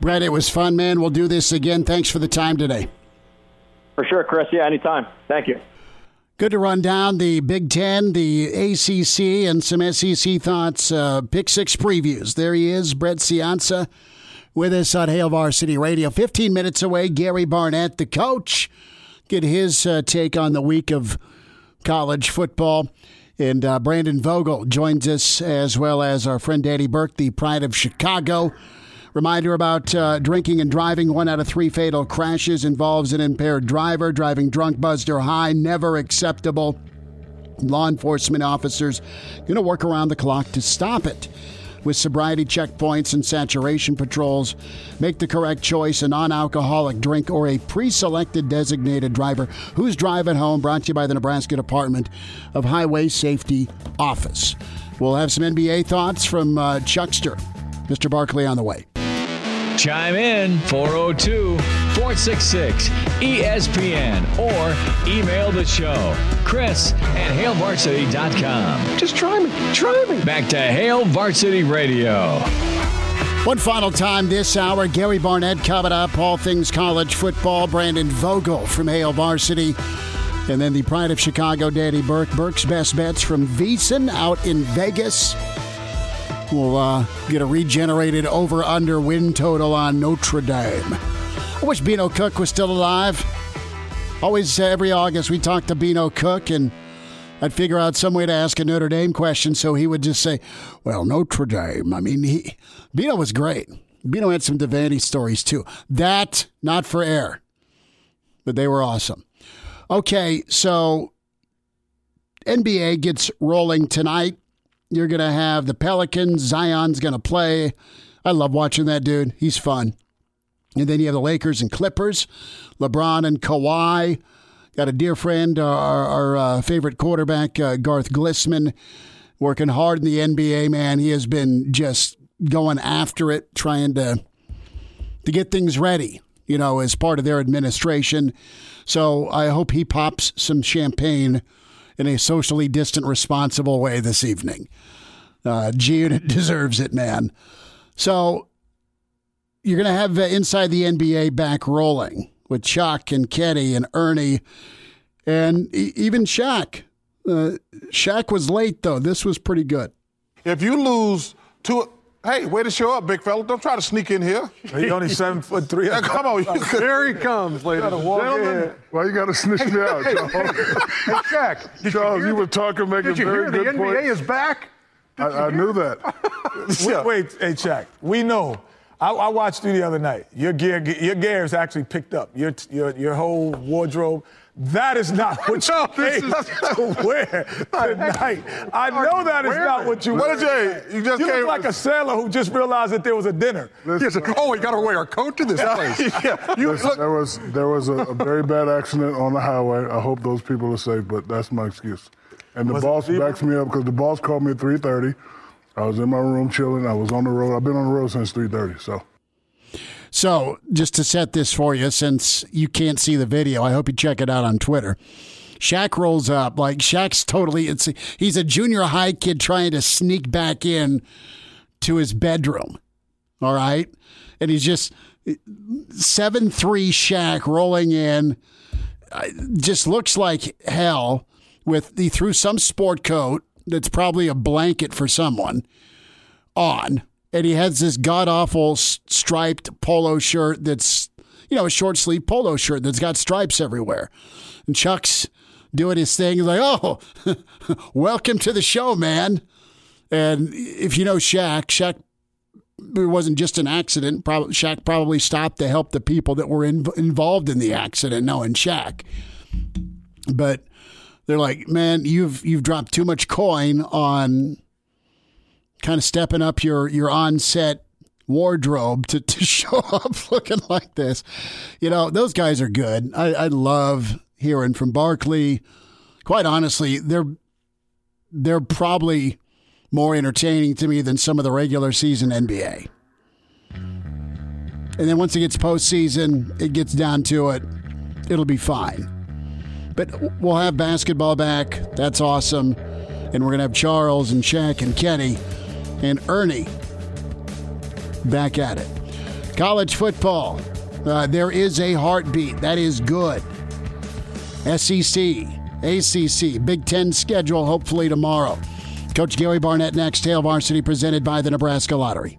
Speaker 1: Brett, it was fun, man. We'll do this again. Thanks for the time today.
Speaker 5: For sure, Chris. Yeah, anytime. Thank you.
Speaker 1: Good to run down the Big Ten, the ACC, and some SEC thoughts. Uh, pick six previews. There he is, Brett Ciancia, with us on Hail Varsity Radio. 15 minutes away, Gary Barnett, the coach, get his uh, take on the week of college football. And uh, Brandon Vogel joins us, as well as our friend Danny Burke, the pride of Chicago. Reminder about uh, drinking and driving. One out of three fatal crashes involves an impaired driver. Driving drunk, buzzed, or high, never acceptable. Law enforcement officers going to work around the clock to stop it with sobriety checkpoints and saturation patrols. Make the correct choice a non alcoholic drink or a pre selected designated driver who's driving at home. Brought to you by the Nebraska Department of Highway Safety Office. We'll have some NBA thoughts from uh, Chuckster. Mr. Barkley on the way.
Speaker 3: Chime in 402 466 ESPN or email the show. Chris at HailVarsity.com.
Speaker 1: Just try me. Try me.
Speaker 3: Back to Hail Varsity Radio.
Speaker 1: One final time this hour, Gary Barnett coming up. All things college football. Brandon Vogel from Hail Varsity. And then the pride of Chicago, Danny Burke. Burke's best bets from VSiN out in Vegas. We'll uh, get a regenerated over under win total on Notre Dame. I wish Beano Cook was still alive. Always, uh, every August, we talk to Beano Cook, and I'd figure out some way to ask a Notre Dame question so he would just say, Well, Notre Dame. I mean, he, Beano was great. Beano had some Devaney stories too. That, not for air, but they were awesome. Okay, so NBA gets rolling tonight. You're going to have the Pelicans. Zion's going to play. I love watching that dude. He's fun. And then you have the Lakers and Clippers, LeBron and Kawhi. Got a dear friend, uh, our, our uh, favorite quarterback, uh, Garth Glissman, working hard in the NBA, man. He has been just going after it, trying to to get things ready, you know, as part of their administration. So I hope he pops some champagne in a socially distant, responsible way this evening. Uh, G (laughs) Unit deserves it, man. So you're going to have uh, Inside the NBA back rolling with Chuck and Kenny and Ernie and e- even Shaq. Uh, Shaq was late, though. This was pretty good.
Speaker 6: If you lose two, hey, way to show up, big fella. Don't try to sneak in here.
Speaker 7: He's only seven foot three.
Speaker 6: Yeah, come on. You could,
Speaker 7: There he comes, ladies and gentlemen.
Speaker 8: Why you got to snitch me out, (laughs) Charles?
Speaker 7: Hey, Shaq, did
Speaker 8: Charles,
Speaker 7: you,
Speaker 8: you
Speaker 7: hear
Speaker 8: were
Speaker 7: the-
Speaker 8: talking, making
Speaker 7: Did you
Speaker 8: very
Speaker 7: hear the
Speaker 8: good
Speaker 7: NBA
Speaker 8: points.
Speaker 7: is back?
Speaker 8: I, I knew that. (laughs)
Speaker 7: Wait, wait, hey, Shaq. We know. I, I watched you the other night. Your gear, your gear is actually picked up. Your, your, your whole wardrobe. That is not (laughs) what you
Speaker 6: No, this
Speaker 7: came
Speaker 6: is-
Speaker 7: to wear (laughs) tonight. I know that is not what you.
Speaker 6: What
Speaker 7: wear
Speaker 6: did you-
Speaker 7: tonight.
Speaker 6: you just
Speaker 7: You
Speaker 6: came-
Speaker 7: look like a sailor who just realized that there was a dinner.
Speaker 8: Listen,
Speaker 6: oh, we got to wear a coat to this place. (laughs)
Speaker 7: yeah, you
Speaker 8: listen,
Speaker 7: look.
Speaker 8: there was there was a, a very bad accident on the highway. I hope those people are safe, but that's my excuse. And the
Speaker 7: Was
Speaker 8: boss backs me up because the boss called me at 3:30. I was in my room chilling. I was on the road. I've been on the road since 3:30. So
Speaker 1: So, just to set this for you, since you can't see the video, I hope you check it out on Twitter. Shaq rolls up like Shaq's totally. It's he's a junior high kid trying to sneak back in to his bedroom. All right, and he's just seven three Shaq rolling in. Uh, Just looks like hell. With he threw some sport coat that's probably a blanket for someone on, and he has this god awful striped polo shirt that's, you know, a short sleeve polo shirt that's got stripes everywhere. And Chuck's doing his thing. He's like, oh, (laughs) welcome to the show, man. And if you know Shaq, Shaq, it wasn't just an accident. Probably Shaq probably stopped to help the people that were in, involved in the accident, knowing Shaq. But they're like, man, you've you've dropped too much coin on kind of stepping up your your on set wardrobe to, to (laughs) show up looking like this. You know, those guys are good. I, I love hearing from Barkley. Quite honestly, they're they're probably more entertaining to me than some of the regular season NBA. And then once it gets postseason, it gets down to it, it'll be fine. But we'll have basketball back. That's awesome. And we're going to have Charles and Shaq and Kenny and Ernie back at it. College football. Uh, there is a heartbeat. That is good. SEC, ACC, Big Ten schedule hopefully tomorrow. Coach Gary Barnett next. Hail Varsity presented by the Nebraska Lottery.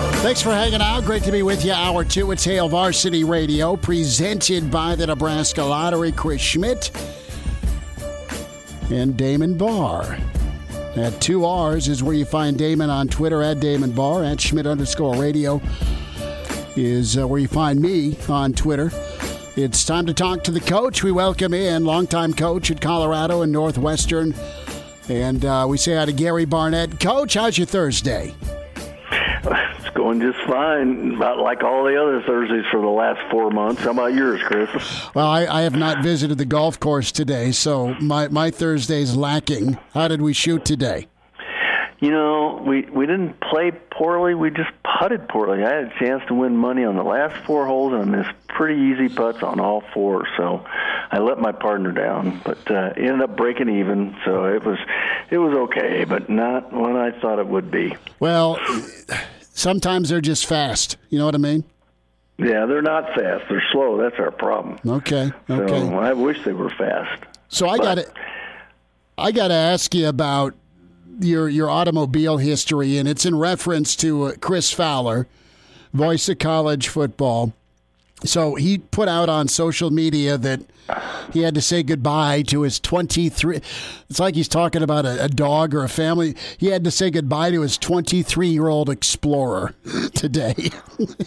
Speaker 1: Thanks for hanging out. Great to be with you. Hour two, it's Hail Varsity Radio, presented by the Nebraska Lottery. Chris Schmidt and Damon Barr. At two R's is where you find Damon on Twitter at Damon Barr, at Schmidt underscore radio is uh, where you find me on Twitter. It's time to talk to the coach. We welcome in longtime coach at Colorado and Northwestern. And uh, we say hi to Gary Barnett. Coach, how's your Thursday? (laughs)
Speaker 9: It's going just fine, about like all the other Thursdays for the last four months. How about yours, Chris?
Speaker 1: Well, I, I have not visited the golf course today, so my, my Thursday's lacking. How did we shoot today?
Speaker 9: You know, we we didn't play poorly. We just putted poorly. I had a chance to win money on the last four holes, and I missed pretty easy putts on all four. So I let my partner down, but uh, ended up breaking even. So it was it was okay, but not what I thought it would be.
Speaker 1: Well, sometimes they're just fast. You know what I mean?
Speaker 9: Yeah, they're not fast. They're slow. That's our problem.
Speaker 1: Okay. Okay.
Speaker 9: So I wish they were fast.
Speaker 1: So I got to I got to ask you about your your automobile history, and it's in reference to uh, Chris Fowler, voice of college football. So he put out on social media that he had to say goodbye to his 23. It's like he's talking about a, a dog or a family. He had to say goodbye to his 23 year old Explorer (laughs) today.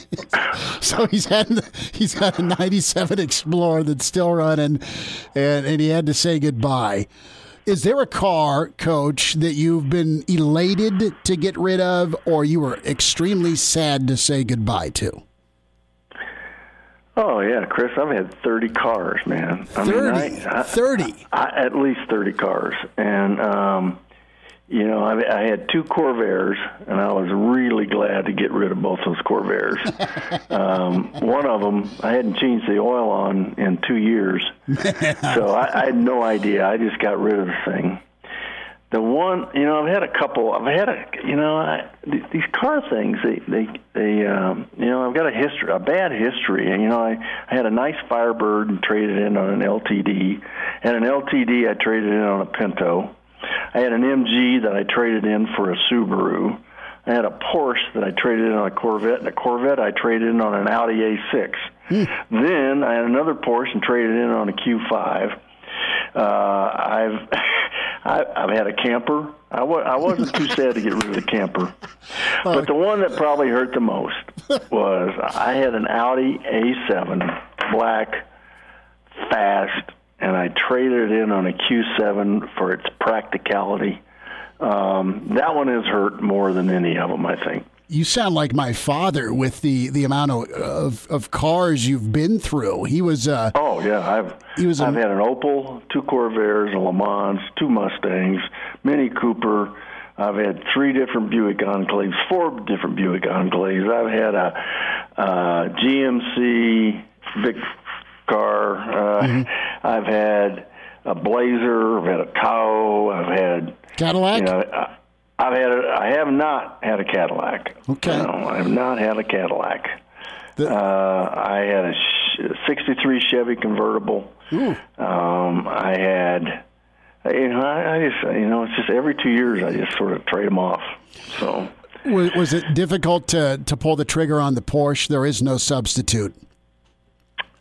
Speaker 1: (laughs) so he's had he's got a 97 Explorer that's still running, and, and he had to say goodbye. Is there a car, coach, that you've been elated to get rid of, or you were extremely sad to say goodbye to?
Speaker 9: Oh yeah, Chris, I've had thirty cars, man. I
Speaker 1: 30,
Speaker 9: mean, I, I,
Speaker 1: 30.
Speaker 9: I, at least thirty cars, and um, you know, I, I had two Corvairs, and I was really glad to get rid of both those Corvairs. (laughs) um, one of them, I hadn't changed the oil on in two years, (laughs) so I, I had no idea. I just got rid of the thing. The one, you know, I've had a couple. I've had a, you know, I, these car things. They, they, they, um, you know, I've got a history, a bad history. And you know, I, I had a nice Firebird and traded in on an LTD, and an LTD I traded in on a Pinto. I had an MG that I traded in for a Subaru. I had a Porsche that I traded in on a Corvette, and a Corvette I traded in on an Audi A6. Then I had another Porsche and traded in on a Q5. Uh, I've (laughs) I, I've had a camper. I w- I wasn't too sad to get rid of the camper, (laughs) but the one that probably hurt the most was I had an Audi A7 black, fast, and I traded it in on a Q7 for its practicality. Um, that one has hurt more than any of them, I think.
Speaker 1: You sound like my father with the, the amount of, of, of cars you've been through. He was uh,
Speaker 9: Oh yeah, I've
Speaker 1: He was a-
Speaker 9: I've had an Opel, two Corvairs, a Le Mans, two Mustangs, Mini Cooper. I've had three different Buick Enclaves, four different Buick Enclaves. I've had a uh, GMC big car. Uh, I've had a Blazer. I've had a Tahoe. I've had
Speaker 1: Cadillac.
Speaker 9: You know, I, I've had. A, I have not had a Cadillac.
Speaker 1: Okay.
Speaker 9: No, I have not had a Cadillac. uh, I had a sh- 63 Chevy convertible. Um, I had, you know, I, I just, you know, it's just every two years I just sort of trade them off. So,
Speaker 1: Was, was it difficult to, to pull the trigger on the Porsche? There is no substitute.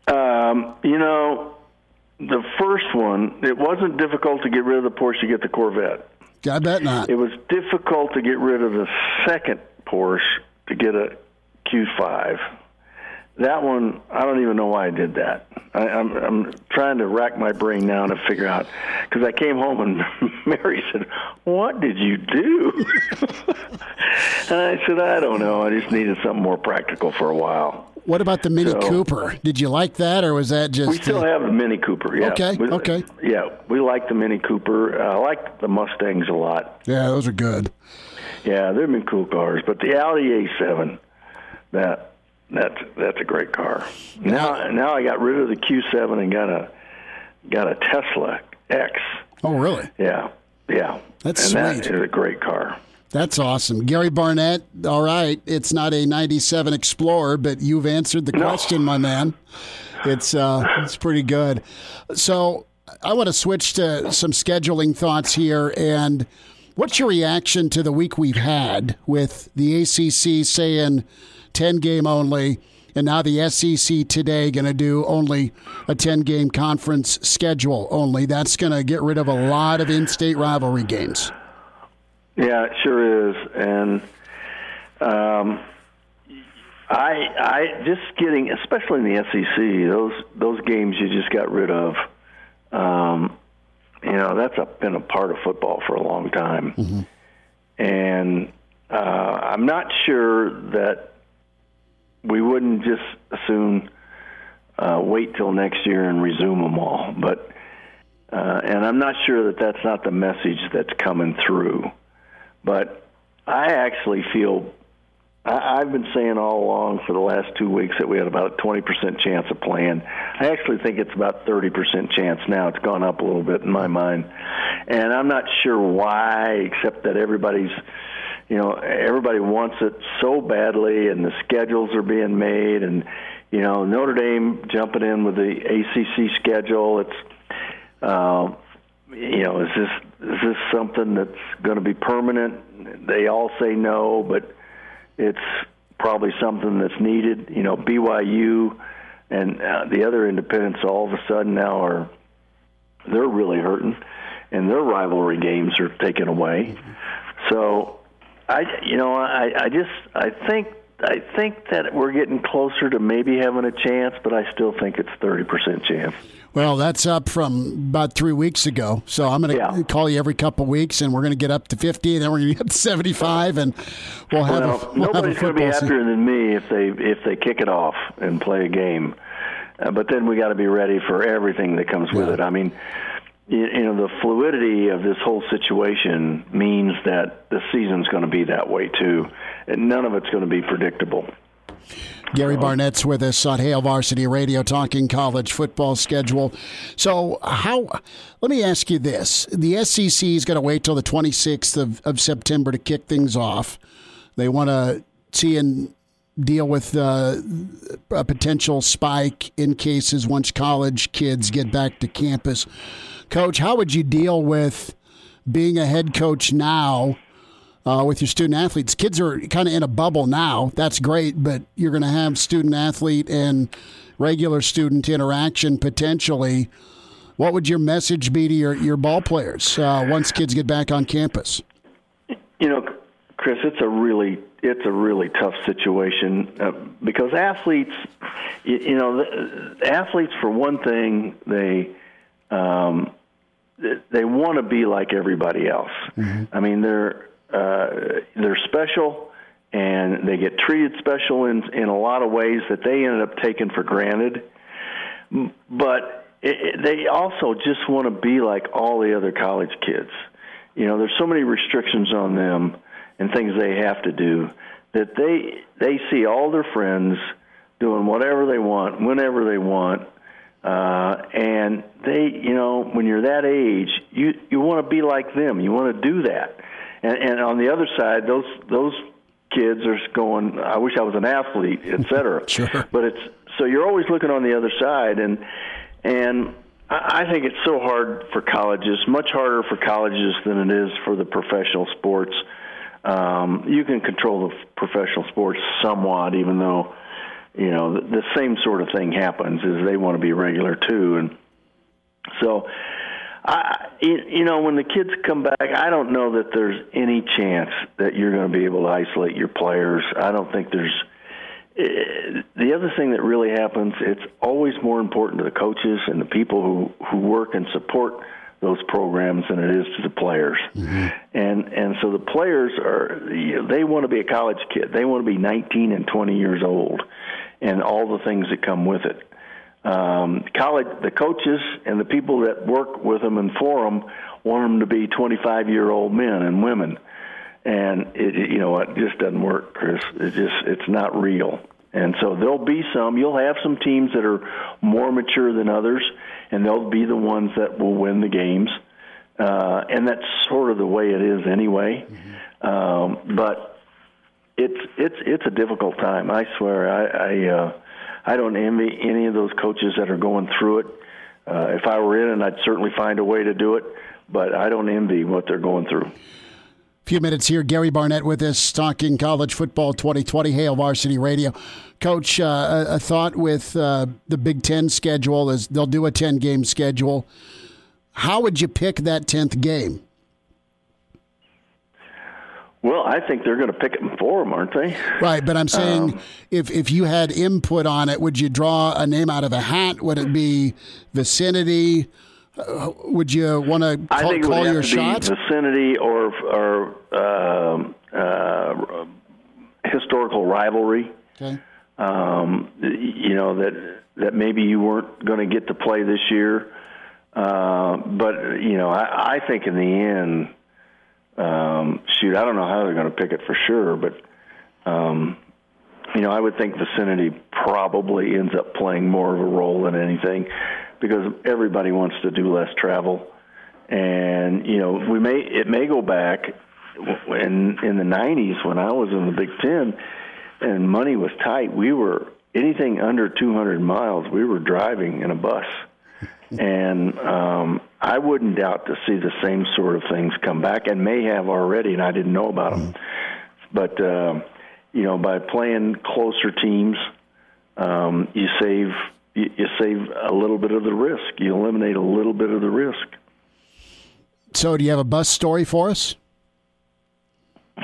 Speaker 9: um, you know, the first one, it wasn't difficult to get rid of the Porsche to get the Corvette.
Speaker 1: I bet not.
Speaker 9: It was difficult to get rid of the second Porsche to get a Q5. That one, I don't even know why I did that. I, I'm, I'm trying to rack my brain now to figure out because I came home and (laughs) Mary said, "What did you do?" (laughs) and I said, "I don't know. I just needed something more practical for a while."
Speaker 1: What about the Mini
Speaker 9: So-
Speaker 1: Cooper? Did you like that, or was that just?
Speaker 9: We still
Speaker 1: uh,
Speaker 9: have the Mini Cooper. Yeah.
Speaker 1: Okay,
Speaker 9: We-
Speaker 1: okay.
Speaker 9: Yeah, we like the Mini Cooper. I like the Mustangs a lot.
Speaker 1: Yeah, those are good.
Speaker 9: Yeah, they've been cool cars, but the Audi A7, that that's that's a great car. Now now I got rid of the Q7 and got a got a Tesla X.
Speaker 1: Oh, really?
Speaker 9: Yeah, yeah.
Speaker 1: That's
Speaker 9: and
Speaker 1: sweet.
Speaker 9: That is a great car.
Speaker 1: That's awesome. Gary Barnett, all right, it's not a 97 Explorer, but you've answered the question, my man. It's uh it's pretty good. So, I want to switch to some scheduling thoughts here and what's your reaction to the week we've had with the ACC saying 10 game only and now the SEC today going to do only a 10 game conference schedule only. That's going to get rid of a lot of in-state rivalry games.
Speaker 9: Yeah, it sure is. And um, I I just getting, especially in the SEC, those those games you just got rid of. Um, you know, that's a, been a part of football for a long time, and uh, I'm not sure that we wouldn't just assume uh, wait till next year and resume them all. But uh, and I'm not sure that that's not the message that's coming through. But I actually feel I, I've been saying all along for the last two weeks that we had about a 20% chance of playing. I actually think it's about 30% chance now. It's gone up a little bit in my mind. And I'm not sure why, except that everybody's, you know, everybody wants it so badly, and the schedules are being made, and, you know, Notre Dame jumping in with the ACC schedule. It's, uh, you know, is this is this something that's going to be permanent? They all say no, but it's probably something that's needed. You know, BYU and uh, the other independents all of a sudden now are they're really hurting, and their rivalry games are taken away. So, I you know I I just I think I think that we're getting closer to maybe having a chance, but I still think it's thirty percent chance.
Speaker 1: Well, that's up from about three weeks ago. So I'm going to yeah. call you every couple of weeks, and we're going to get up to 50, and then we're going to get up to 75, and we'll have.
Speaker 9: Well,
Speaker 1: a, we'll
Speaker 9: nobody's going to be happier than me if they if they kick it off and play a game. Uh, but then we got to be ready for everything that comes with it. I mean, you, you know, the fluidity of this whole situation means that the season's going to be that way too, and none of it's going to be predictable.
Speaker 1: Gary Barnett's with us on Hail Varsity Radio talking college football schedule. So, how, let me ask you this. The SEC is going to wait till the 26th of, of September to kick things off. They want to see and deal with uh, a potential spike in cases once college kids get back to campus. Coach, how would you deal with being a head coach now? Uh, with your student athletes. Kids are kind of in a bubble now. That's great, but you're going to have student athlete and regular student interaction potentially. What would your message be to your, your ball players uh, once kids get back on campus?
Speaker 9: You know, Chris, it's a really it's a really tough situation uh, because athletes, you, you know, the, athletes for one thing, they um, they want to be like everybody else. Mm-hmm. I mean, they're uh, they're special and they get treated special in in a lot of ways that they ended up taking for granted. But it, they also just want to be like all the other college kids. You know, there's so many restrictions on them and things they have to do that they they see all their friends doing whatever they want, whenever they want, uh, and they, you know, when you're that age, you you want to be like them. You want to do that and, and on the other side, those those kids are going. I wish I was an athlete, et cetera. (laughs)
Speaker 1: sure.
Speaker 9: But it's so you're always looking on the other side, and and I think it's so hard for colleges, much harder for colleges than it is for the professional sports. Um, you can control the professional sports somewhat, even though you know the, the same sort of thing happens. Is they want to be regular too, and so I, you know, when the kids come back, I don't know that there's any chance that you're going to be able to isolate your players. I don't think there's. Eh, the other thing that really happens, it's always more important to the coaches and the people who who work and support those programs than it is to the players. Mm-hmm. And and so the players are you know, they want to be a college kid. They want to be 19 and 20 years old, and all the things that come with it um, college, the coaches and the people that work with them and for them want them to be 25 year old men and women. And it, you know, it just doesn't work, Chris. It just, it's not real. And so there'll be some, you'll have some teams that are more mature than others, and they'll be the ones that will win the games. Uh, and that's sort of the way it is anyway. Mm-hmm. Um, but it's, it's, it's a difficult time. I swear. I, I, uh, I don't envy any of those coaches that are going through it. Uh, if I were in it, I'd certainly find a way to do it, but I don't envy what they're going through.
Speaker 1: A few minutes here. Gary Barnett with us talking college football 2020 Hail Varsity Radio. Coach, uh, a, a, thought with uh, the Big Ten schedule is they'll do a 10 game schedule. How would you pick that 10th game?
Speaker 9: Well, I think they're going to pick it for them, aren't they?
Speaker 1: Right, but I'm saying um, if if you had input on it, would you draw a name out of a hat? Would it be vicinity? Uh, would you want to call,
Speaker 9: I think it
Speaker 1: call your?
Speaker 9: Be vicinity or or uh, uh, historical rivalry.
Speaker 1: Okay.
Speaker 9: Um, you know that that maybe you weren't going to get to play this year, uh, but you know I, I think in the end um, shoot, I don't know how they're going to pick it for sure, but Um, you know, I would think vicinity probably ends up playing more of a role than anything because everybody wants to do less travel. And you know, we may it may go back in in the '90s when I was in the Big Ten and money was tight. We were anything under 200 miles, we were driving in a bus. And um, I wouldn't doubt to see the same sort of things come back, and may have already, and I didn't know about them. But uh, you know, by playing closer teams, um, you save you, you save a little bit of the risk. You eliminate a little bit of the risk.
Speaker 1: So, do you have a bus story for us? (laughs)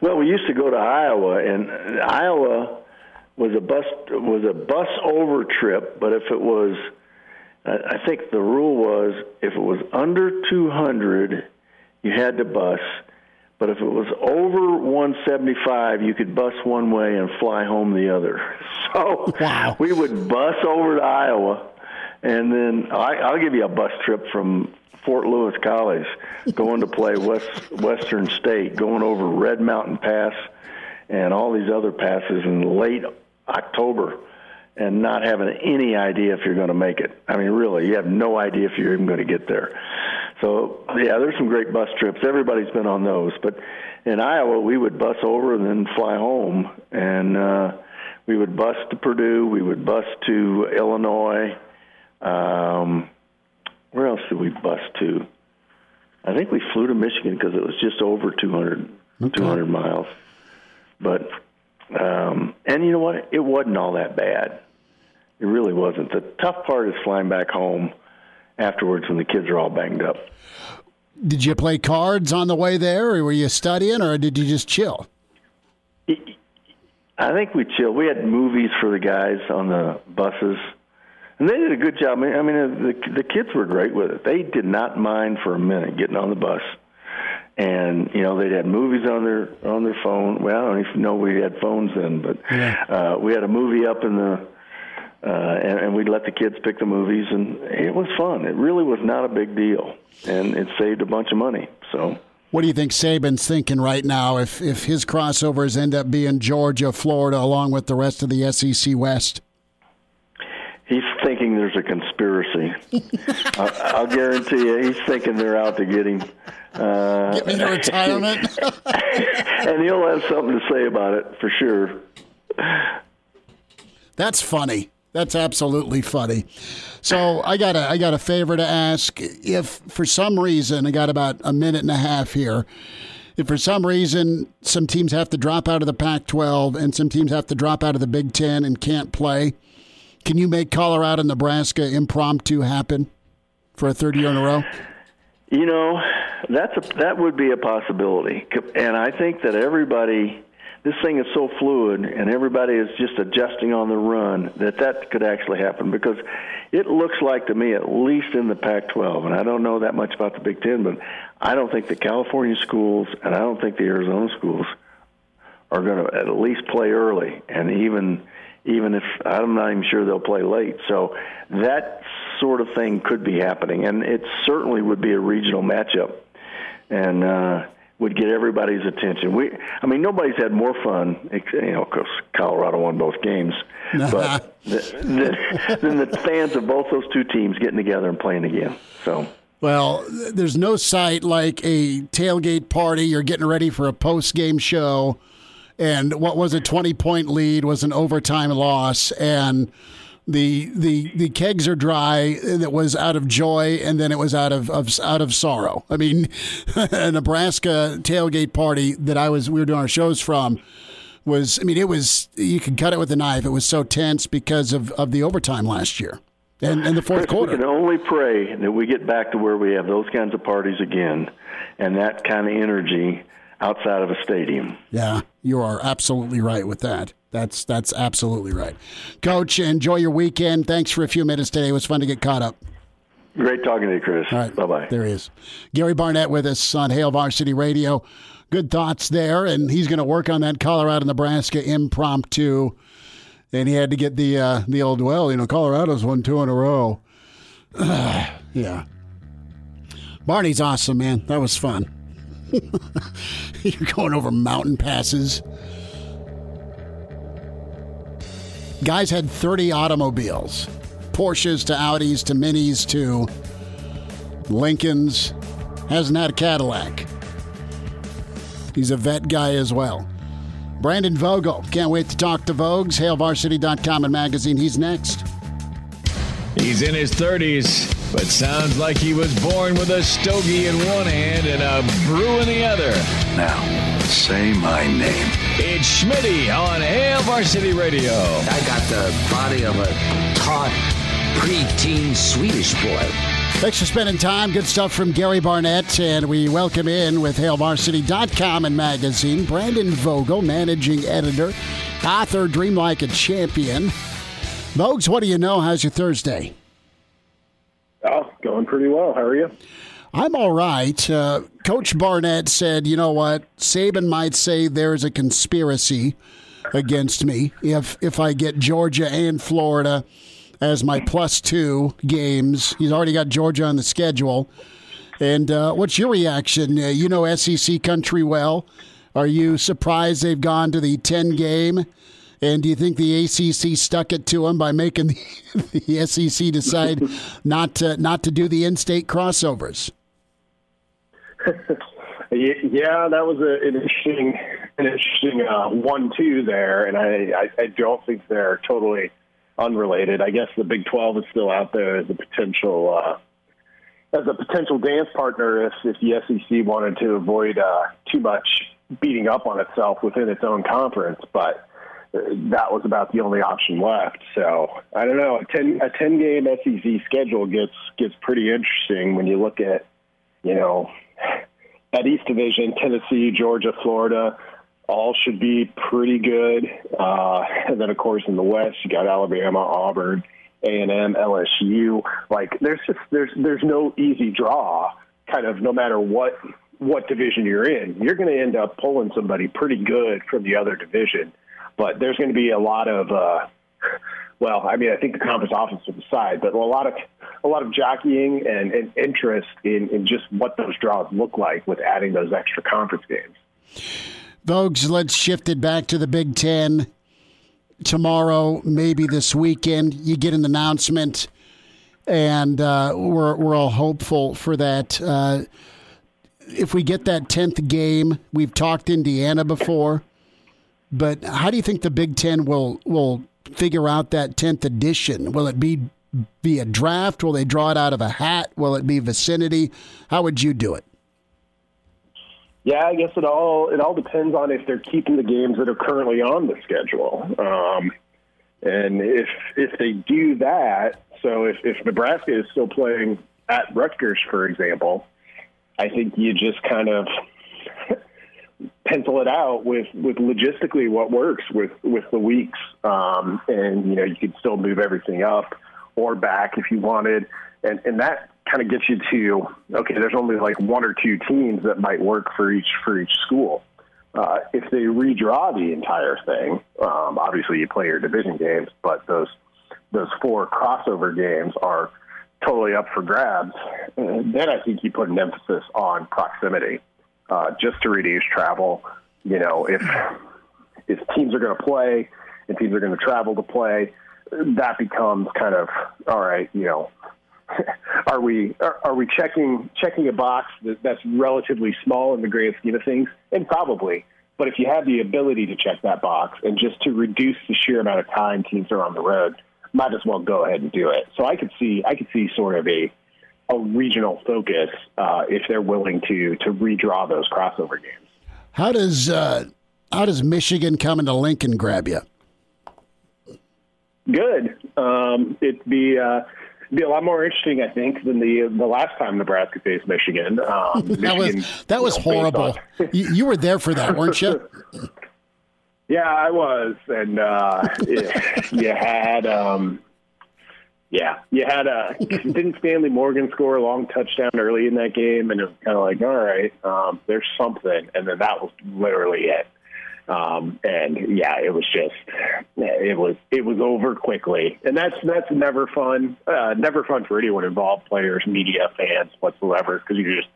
Speaker 9: well, we used to go to Iowa, and Iowa was a bus was a bus over trip. But if it was, I think the rule was if it was under 200, you had to bus. But if it was over 175, you could bus one way and fly home the other. (laughs) So
Speaker 1: wow.
Speaker 9: we would bus over to Iowa, and then I, I'll give you a bus trip from Fort Lewis College, going to play West Western State, going over Red Mountain Pass, and all these other passes in late October, and not having any idea if you're going to make it. I mean, really, you have no idea if you're even going to get there. So yeah, there's some great bus trips. Everybody's been on those, but in Iowa, we would bus over and then fly home, and uh, we would bus to Purdue. We would bus to Illinois. Um, where else did we bus to? I think we flew to Michigan because it was just over 200, okay. 200 miles. But um, and you know what? It wasn't all that bad. It really wasn't. The tough part is flying back home afterwards when the kids are all banged up.
Speaker 1: Did you play cards on the way there, or were you studying, or did you just chill?
Speaker 9: I think we chilled. We had movies for the guys on the buses and they did a good job. I mean, the the kids were great with it. They did not mind for a minute getting on the bus, and you know they'd had movies on their on their phone. Well, I don't even know we had phones then, but yeah. uh, we had a movie up in the. Uh, and, and we'd let the kids pick the movies, and it was fun. It really was not a big deal, and it saved a bunch of money. So,
Speaker 1: what do you think Saban's thinking right now? If if his crossovers end up being Georgia, Florida, along with the rest of the SEC West?
Speaker 9: he's thinking there's a conspiracy. (laughs) I'll, I'll, guarantee you, he's thinking they're out to get him.
Speaker 1: Uh, get me to retirement. (laughs)
Speaker 9: and he'll have something to say about it for sure.
Speaker 1: That's funny. That's absolutely funny. So I got a I got a favor to ask. If for some reason I got about a minute and a half here, if for some reason some teams have to drop out of the Pac-12 and some teams have to drop out of the Big Ten and can't play, can you make Colorado Nebraska impromptu happen for a third year in a row?
Speaker 9: You know, that's a, that would be a possibility, and I think that everybody, this thing is so fluid, and everybody is just adjusting on the run that that could actually happen because it looks like to me, at least in the Pac-12, and I don't know that much about the Big Ten, but I don't think the California schools and I don't think the Arizona schools are going to at least play early, and even even if I'm not even sure they'll play late. So that sort of thing could be happening, and it certainly would be a regional matchup, and uh, would get everybody's attention. We, I mean, nobody's had more fun, you know, because Colorado won both games, but (laughs) than, than the fans of both those two teams getting together and playing again. So.
Speaker 1: Well, there's no sight like a tailgate party. You're getting ready for a post game show and what was a 20 point lead was an overtime loss and the the the kegs are dry and it was out of joy and then it was out of, of out of sorrow. I mean (laughs) a nebraska tailgate party that i was we were doing our shows from was i mean it was you could cut it with a knife. It was so tense because of of the overtime last year and, and the fourth
Speaker 9: Chris,
Speaker 1: quarter.
Speaker 9: we can only pray that we get back to where we have those kinds of parties again and that kind of energy outside of a stadium.
Speaker 1: Yeah, you are absolutely right with that. That's that's absolutely right. Coach, enjoy your weekend. Thanks for a few minutes today. It was fun to get caught up.
Speaker 9: Great talking to you, Chris. All right. Bye bye.
Speaker 1: There he is. Gary Barnett with us on Hail Varsity Radio. Good thoughts there, and he's going to work on that Colorado Nebraska impromptu. And he had to get the uh, the old well, you know, Colorado's won two in a row. (sighs) yeah. Barney's awesome, man. That was fun. (laughs) You're going over mountain passes. Guys had 30 automobiles Porsches to Audis to Minis to Lincolns. Hasn't had a Cadillac. He's a vet guy as well. Brandon Vogel. Can't wait to talk to Vogues. HailVarsity.com and magazine. He's next.
Speaker 3: He's in his 30s, but sounds like he was born with a stogie in one hand and a brew in the other.
Speaker 4: Now, say my name.
Speaker 3: It's Schmitty on Hail Varsity Radio.
Speaker 10: I got the body of a taut, preteen Swedish boy.
Speaker 1: Thanks for spending time. Good stuff from Gary Barnett. And we welcome in with HailVarsity.com and magazine, Brandon Vogel, managing editor, author, Dream Like a Champion. Vogues, what do you know? How's your Thursday?
Speaker 11: Oh, going pretty well. How are you?
Speaker 1: I'm all right. Uh, Coach Barnett said, you know what? Saban might say there's a conspiracy against me if if I get Georgia and Florida as my plus two games. He's already got Georgia on the schedule. And uh, what's your reaction? Uh, you know SEC country well. Are you surprised they've gone to the 10 game? And do you think the ACC stuck it to them by making the, (laughs) the SEC decide (laughs) not to not to do the in-state crossovers? (laughs)
Speaker 11: yeah, that was a, an interesting, an interesting uh, one-two there, and I, I, I don't think they're totally unrelated. I guess the Big Twelve is still out there as a potential uh, as a potential dance partner if if the SEC wanted to avoid uh, too much beating up on itself within its own conference, but that was about the only option left. So I don't know. A ten a ten game SEC schedule gets gets pretty interesting when you look at you know at East Division, Tennessee, Georgia, Florida, all should be pretty good. Uh, and then of course in the West you got Alabama, Auburn, A and M, LSU. Like there's just there's there's no easy draw. Kind of no matter what what division you're in, you're going to end up pulling somebody pretty good from the other division but there's going to be a lot of, uh, well, I mean, I think the conference office will decide, but a lot of a lot of jockeying and, and interest in, in just what those draws look like with adding those extra conference games.
Speaker 1: Vogues, let's shift it back to the Big Ten. Tomorrow, maybe this weekend, you get an announcement, and uh, we're, we're all hopeful for that. Uh, if we get that 10th game, we've talked Indiana before. But how do you think the Big Ten will will figure out that tenth edition? Will it be be a draft? Will they draw it out of a hat? Will it be vicinity? How would you do it?
Speaker 11: Yeah, I guess it all it all depends on if they're keeping the games that are currently on the schedule. Um, and if if they do that, so if, if Nebraska is still playing at Rutgers, for example, I think you just kind of pencil it out with with logistically what works with with the weeks. Um, and you know you could still move everything up or back if you wanted. And and that kind of gets you to okay there's only like one or two teams that might work for each for each school. Uh, if they redraw the entire thing um, obviously you play your division games but those those four crossover games are totally up for grabs. And then I think you put an emphasis on proximity uh, just to reduce travel. You know, if if teams are going to play and teams are going to travel to play, that becomes kind of all right. You know, (laughs) are we are, are we checking checking a box that, that's relatively small in the grand scheme of things? And probably. But if you have the ability to check that box and just to reduce the sheer amount of time teams are on the road, might as well go ahead and do it. So I could see I could see sort of a a regional focus uh, if they're willing to to redraw those crossover games.
Speaker 1: How does uh, how does Michigan come into Lincoln grab you?
Speaker 11: Good. Um, it'd be uh, be a lot more interesting, I think, than the the last time Nebraska faced Michigan. Um,
Speaker 1: that
Speaker 11: Michigan,
Speaker 1: was that was
Speaker 11: you know,
Speaker 1: horrible. you, you were there for that, (laughs) weren't you?
Speaker 11: yeah, I was, and uh, (laughs) you had. Um, yeah, you had a (laughs) didn't Stanley Morgan score a long touchdown early in that game, and it was kind of like, all right, um, there's something, and then that was literally it. Um, and yeah, it was just it was it was over quickly, and that's that's never fun, uh, never fun for anyone involved, players, media, fans, whatsoever, because you're just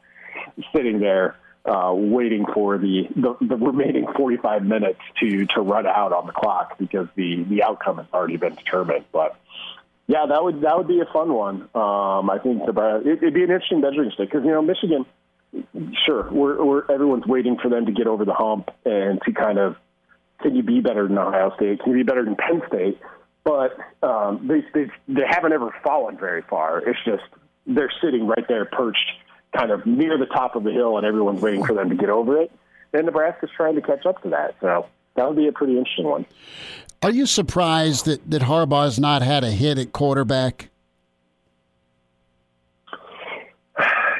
Speaker 11: sitting there uh, waiting for the, the the remaining 45 minutes to to run out on the clock because the the outcome has already been determined. But yeah, that would that would be a fun one. Um, I think it, it'd be an interesting measuring stick because you know Michigan, sure, we're, we're everyone's waiting for them to get over the hump and to kind of can you be better than Ohio State? Can you be better than Penn State? But um, they they they haven't ever fallen very far. It's just they're sitting right there, perched kind of near the top of the hill, and everyone's waiting for them to get over it. And Nebraska's trying to catch up to that. So that would be a pretty interesting one.
Speaker 1: Are you surprised that, that Harbaugh's not had a hit at quarterback?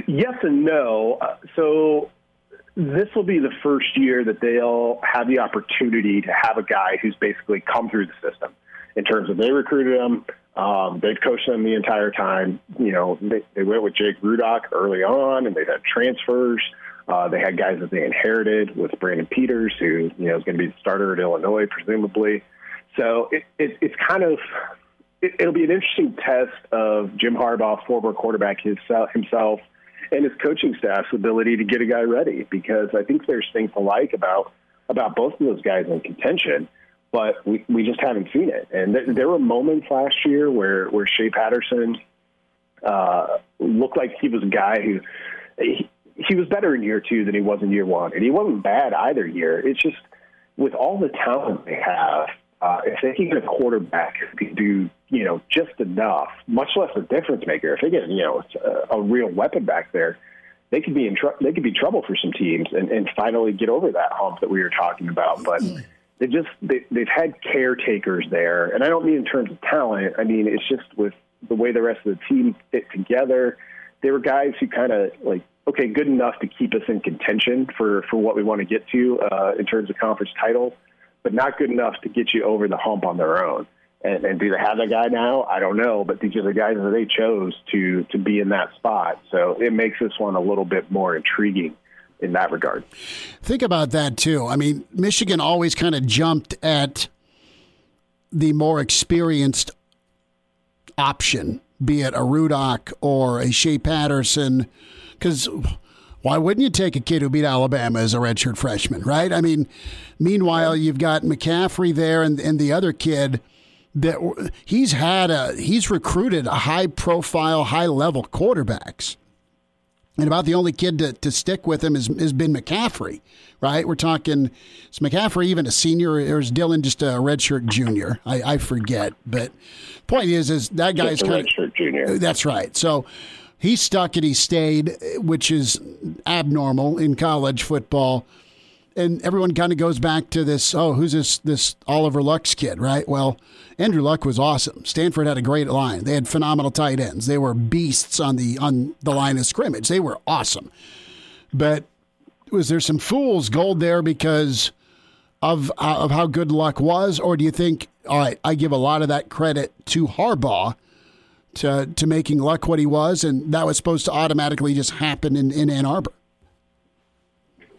Speaker 11: Yes and no. Uh, so this will be the first year that they'll have the opportunity to have a guy who's basically come through the system in terms of they recruited him. Um, they've coached them the entire time. You know, they, they went with Jake Rudock early on, and they've had transfers. Uh, they had guys that they inherited with Brandon Peters, who you know is going to be the starter at Illinois, presumably. So it, it, it's kind of it, it'll be an interesting test of Jim Harbaugh, former quarterback himself, and his coaching staff's ability to get a guy ready. Because I think there's things to like about about both of those guys in contention, but we we just haven't seen it. And th- there were moments last year where where Shea Patterson uh, looked like he was a guy who. He, he was better in year two than he was in year one, and he wasn't bad either year. It's just with all the talent they have, uh, if they can get a quarterback who can do, you know, just enough, much less a difference maker, if they get, you know, a, a real weapon back there, they could be in tr- they could be trouble for some teams and, and finally get over that hump that we were talking about. But they just they, they've had caretakers there, and I don't mean in terms of talent. I mean it's just with the way the rest of the team fit together. They were guys who kind of like okay, good enough to keep us in contention for for what we want to get to uh, in terms of conference titles but not good enough to get you over the hump on their own. And, and do they have that guy now? I don't know, but these are the guys that they chose to to be in that spot. So it makes this one a little bit more intriguing in that regard.
Speaker 1: Think about that too. I mean, Michigan always kind of jumped at the more experienced option, be it a Rudock or a Shea Patterson, because why wouldn't you take a kid who beat Alabama as a redshirt freshman, right? I mean, meanwhile, you've got McCaffrey there and, and the other kid that he's had a he's recruited a high profile, high level quarterbacks. And about the only kid to, to stick with him has, has been McCaffrey, right? We're talking, is McCaffrey even a senior or is Dylan just a redshirt junior? I, I forget. But point is, is that guy's kind
Speaker 11: of. junior.
Speaker 1: That's right. So he stuck and he stayed, which is abnormal in college football. And everyone kind of goes back to this. Oh, who's this? This Oliver Luck's kid, right? Well, Andrew Luck was awesome. Stanford had a great line. They had phenomenal tight ends. They were beasts on the on the line of scrimmage. They were awesome. But was there some fool's gold there because of uh, of how good Luck was, or do you think? All right, I give a lot of that credit to Harbaugh to, to making Luck what he was, and that was supposed to automatically just happen in, in Ann Arbor.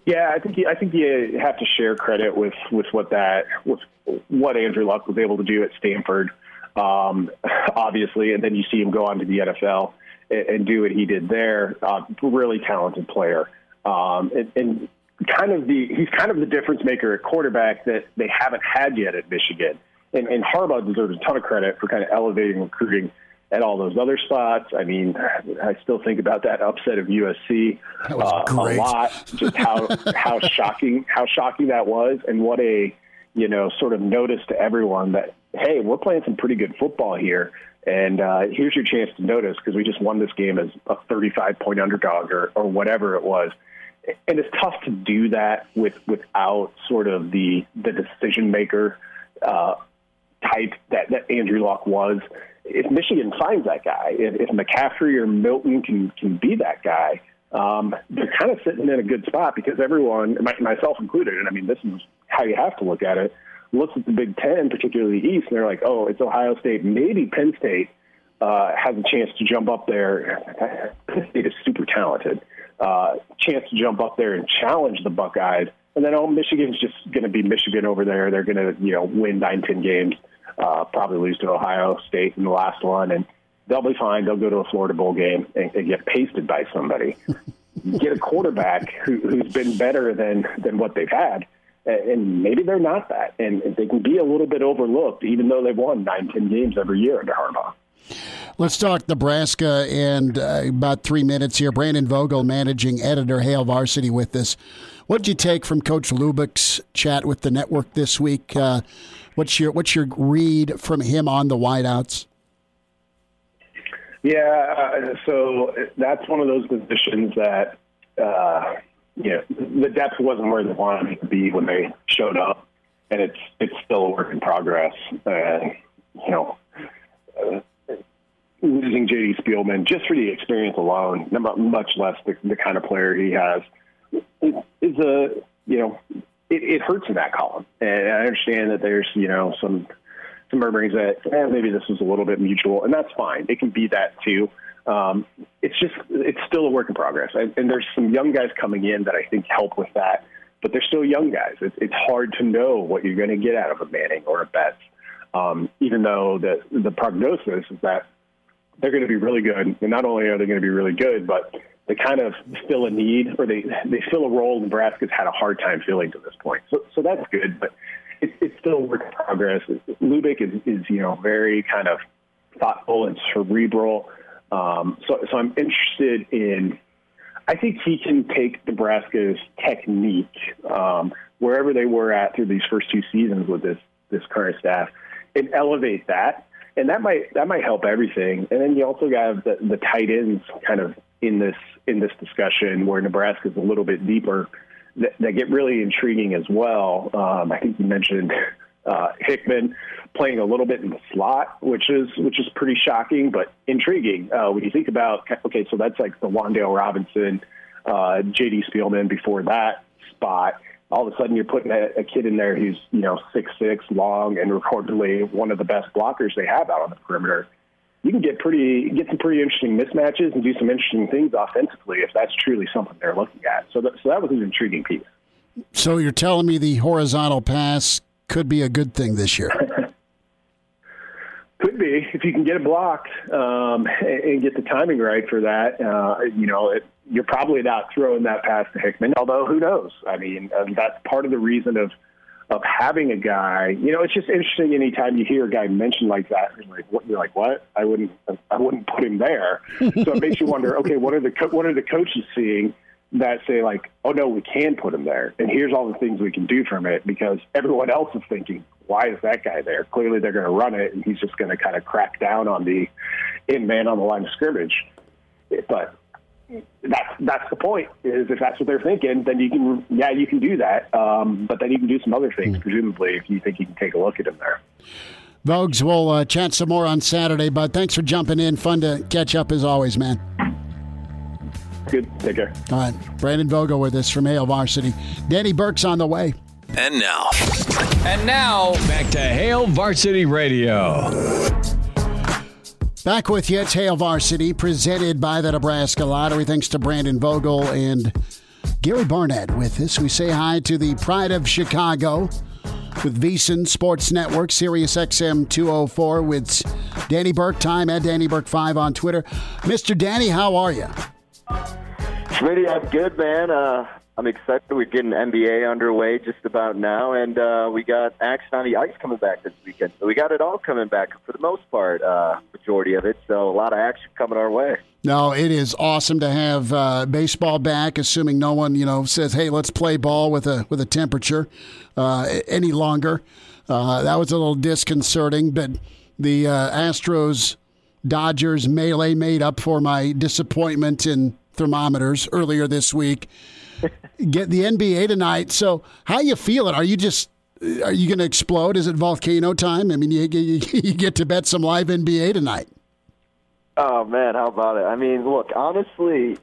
Speaker 11: Yeah, I think you, I think you have to share credit with with what that with what Andrew Luck was able to do at Stanford, um, obviously, and then you see him go on to the NFL and, and do what he did there. Uh, really talented player, um, and, and kind of the he's kind of the difference maker at quarterback that they haven't had yet at Michigan. And, and Harbaugh deserves a ton of credit for kind of elevating recruiting at all those other spots. I mean, I still think about that upset of USC uh, a lot. Just how (laughs) how shocking how shocking that was, and what a you know sort of notice to everyone that hey, we're playing some pretty good football here. And uh, here's your chance to notice because we just won this game as a 35 point underdog or, or whatever it was. And it's tough to do that with without sort of the the decision maker uh, type that, that Andrew Luck was if Michigan finds that guy, if, if McCaffrey or Milton can can be that guy, um, they're kind of sitting in a good spot because everyone, myself included, and I mean this is how you have to look at it. Looks at the Big Ten, particularly the East, and they're like, oh, it's Ohio State, maybe Penn State uh, has a chance to jump up there. Penn State is super talented. Uh, chance to jump up there and challenge the Buckeyes, and then oh, Michigan's just going to be Michigan over there. They're going to you know win nine, ten games uh, probably lose to Ohio State in the last one, and they'll be fine. They'll go to a Florida bowl game and, and get pasted by somebody. (laughs) get a quarterback who, who's been better than than what they've had. And maybe they're not that, and they can be a little bit overlooked, even though they've won nine, ten games every year under Harbaugh.
Speaker 1: Let's talk Nebraska and uh, about three minutes here. Brandon Vogel, managing editor, Hail Varsity, with us. What did you take from Coach Lubick's chat with the network this week? Uh, what's your what's your read from him on the wideouts?
Speaker 11: Yeah, uh, so that's one of those positions that uh, you know the depth wasn't where they wanted it to be when they showed up, and it's it's still a work in progress. And you know, uh, losing JD Spielman just for the experience alone, much less the, the kind of player he has, is a you know it, it hurts in that column. And I understand that there's you know some some murmurings that eh, maybe this was a little bit mutual, and that's fine. It can be that too. Um, it's just it's still a work in progress, and, and there's some young guys coming in that I think help with that. But they're still young guys. It's, it's hard to know what you're going to get out of a Manning or a Betts, um, even though the the prognosis is that they're going to be really good. And not only are they going to be really good, but they kind of fill a need or they they fill a role Nebraska's had a hard time filling to this point. So so that's good, but it's it's still a work in progress. Lubick is is you know very kind of thoughtful and cerebral. Um, so so I'm interested in. I think he can take Nebraska's technique um, wherever they were at through these first two seasons with this this current staff and elevate that and that might that might help everything. And then you also have the, the tight ends kind of in this in this discussion where Nebraska is a little bit deeper that, that get really intriguing as well. Um, I think you mentioned uh, Hickman playing a little bit in the slot, which is which is pretty shocking but intriguing uh, when you think about. Okay, so that's like the Wan'Dale Robinson, uh, J.D. Spielman before that spot. All of a sudden, you're putting a, a kid in there who's you know six six, long, and reportedly one of the best blockers they have out on the perimeter you can get pretty get some pretty interesting mismatches and do some interesting things offensively if that's truly something they're looking at. So that, so that was an intriguing piece.
Speaker 1: So you're telling me the horizontal pass could be a good thing this year? (laughs)
Speaker 11: could be if you can get it blocked um, and get the timing right for that. Uh, you know, it, you're probably not throwing that pass to Hickman. Although who knows? I mean, uh, that's part of the reason of of having a guy. You know, it's just interesting anytime you hear a guy mentioned like that. You're like, what? You're like, what? I wouldn't, I wouldn't put him there. so it makes you wonder. Okay, what are the co- what are the coaches seeing that say like, oh no, we can put him there, and here's all the things we can do from it because everyone else is thinking, why is that guy there? Clearly, they're going to run it, and he's just going to kind of crack down on the in man on the line of scrimmage. But that's that's the point. Is if that's what they're thinking, then you can yeah you can do that. Um, but then you can do some other things, presumably, if you think you can take a look at him there.
Speaker 1: Vogues, we'll uh, chat some more on Saturday. But thanks for jumping in. Fun to catch up as always, man.
Speaker 11: Good. Take care.
Speaker 1: All right, Brandon Vogel with us from Hail Varsity. Danny Burke's on the way.
Speaker 3: And now, and now back to Hail Varsity Radio.
Speaker 1: Back with you. It's Hail Varsity, presented by the Nebraska Lottery. Thanks to Brandon Vogel and Gary Barnett with us. We say hi to the Pride of Chicago with VSiN Sports Network, Sirius XM 204 with Danny Burke, time at Danny Burke 5 on Twitter. Mr. Danny, how are you?
Speaker 12: Smitty, I'm good, man. Uh, I'm excited. We're getting NBA underway just about now, and uh, we got action on the ice coming back this weekend. So we got it all coming back for the most part, uh, majority of it. So a lot of action coming our way.
Speaker 1: No, it is awesome to have uh, baseball back. Assuming no one, you know, says, "Hey, let's play ball with a with a temperature uh, any longer." Uh, that was a little disconcerting, but the uh, Astros Dodgers melee made up for my disappointment in thermometers earlier this week get the NBA tonight. So, how you feeling? Are you just are you going to explode? Is it volcano time? I mean, you, you, (laughs) you get to bet some live NBA tonight.
Speaker 12: Oh man, how about it? I mean, look, honestly,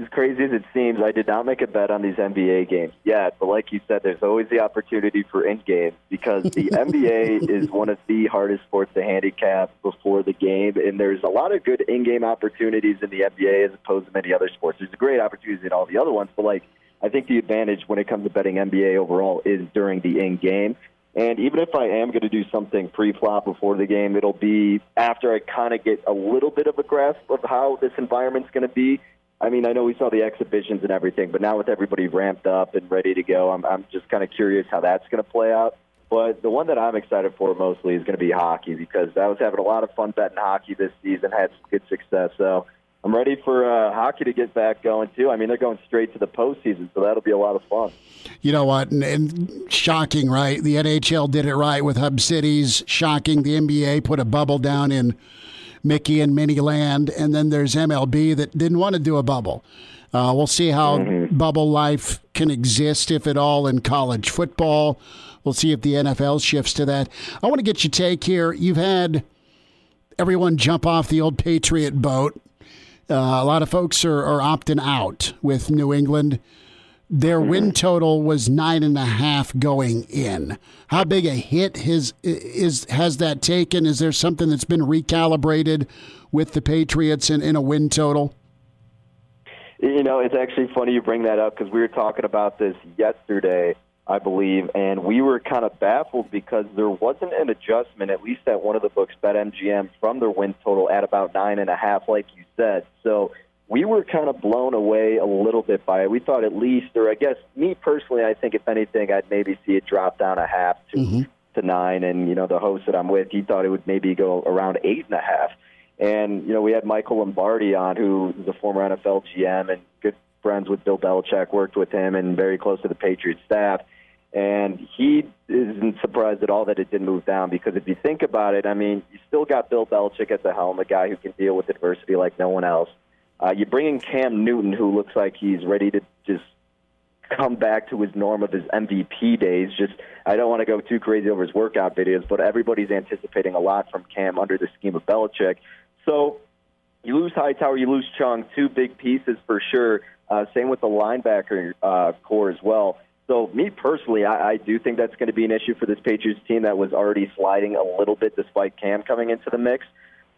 Speaker 12: as crazy as it seems, I did not make a bet on these NBA games yet. But like you said, there's always the opportunity for in game because the (laughs) NBA is one of the hardest sports to handicap before the game, and there's a lot of good in game opportunities in the NBA as opposed to many other sports. There's a great opportunities in all the other ones, but like I think the advantage when it comes to betting NBA overall is during the in game. And even if I am going to do something pre-flop before the game, it'll be after I kind of get a little bit of a grasp of how this environment's going to be I mean, I know we saw the exhibitions and everything, but now with everybody ramped up and ready to go, I'm, I'm just kind of curious how that's going to play out. But the one that I'm excited for mostly is going to be hockey because I was having a lot of fun betting hockey this season, had some good success. So I'm ready for uh, hockey to get back going too. I mean, they're going straight to the postseason, so that'll be a lot of fun.
Speaker 1: You know what? And, and shocking, right? The NHL did it right with Hub Cities. Shocking. The NBA put a bubble down in Mickey and Minnie Land, and then there's MLB that didn't want to do a bubble. Uh, we'll see how mm-hmm. bubble life can exist, if at all, in college football. We'll see if the NFL shifts to that. I want to get your take here. You've had everyone jump off the old Patriot boat. Uh, a lot of folks are, are, opting out with New England. Their mm-hmm. win total was nine and a half going in. How big a hit has is has that taken? Is there something that's been recalibrated with the Patriots in, in a win total?
Speaker 12: You know, it's actually funny you bring that up because we were talking about this yesterday I believe, and we were kind of baffled because there wasn't an adjustment, at least at one of the books, BetMGM, from their win total at about nine and a half, like you said. So we were kind of blown away a little bit by it. We thought at least, or I guess me personally, I think if anything, I'd maybe see it drop down a half to mm-hmm. to nine. And you know, the host that I'm with, he thought it would maybe go around eight and a half. And you know, we had Michael Lombardi on, who is a former NFL GM and good friends with Bill Belichick, worked with him, and very close to the Patriots staff and he isn't surprised at all that it didn't move down because if you think about it, I mean, you still got Bill Belichick at the helm, a guy who can deal with adversity like no one else. Uh, you bring in Cam Newton, who looks like he's ready to just come back to his norm of his MVP days. Just I don't want to go too crazy over his workout videos, but everybody's anticipating a lot from Cam under the scheme of Belichick. So you lose Hightower, you lose Chung, two big pieces for sure. Uh, same with the linebacker uh, core as well. So, me personally, I, I do think that's going to be an issue for this Patriots team that was already sliding a little bit despite Cam coming into the mix.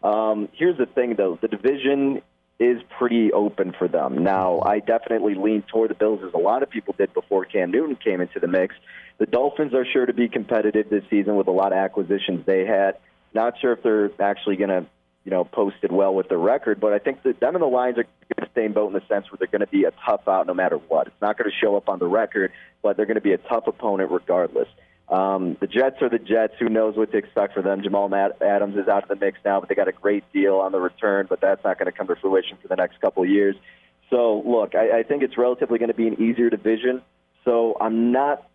Speaker 12: Um, here's the thing, though the division is pretty open for them. Now, I definitely lean toward the Bills as a lot of people did before Cam Newton came into the mix. The Dolphins are sure to be competitive this season with a lot of acquisitions they had. Not sure if they're actually going to you know, posted well with the record. But I think that them and the Lions are going to stay in boat in the sense where they're going to be a tough out no matter what. It's not going to show up on the record, but they're going to be a tough opponent regardless. Um, the Jets are the Jets. Who knows what to expect for them? Jamal Adams is out of the mix now, but they got a great deal on the return, but that's not going to come to fruition for the next couple of years. So, look, I, I think it's relatively going to be an easier division. So I'm not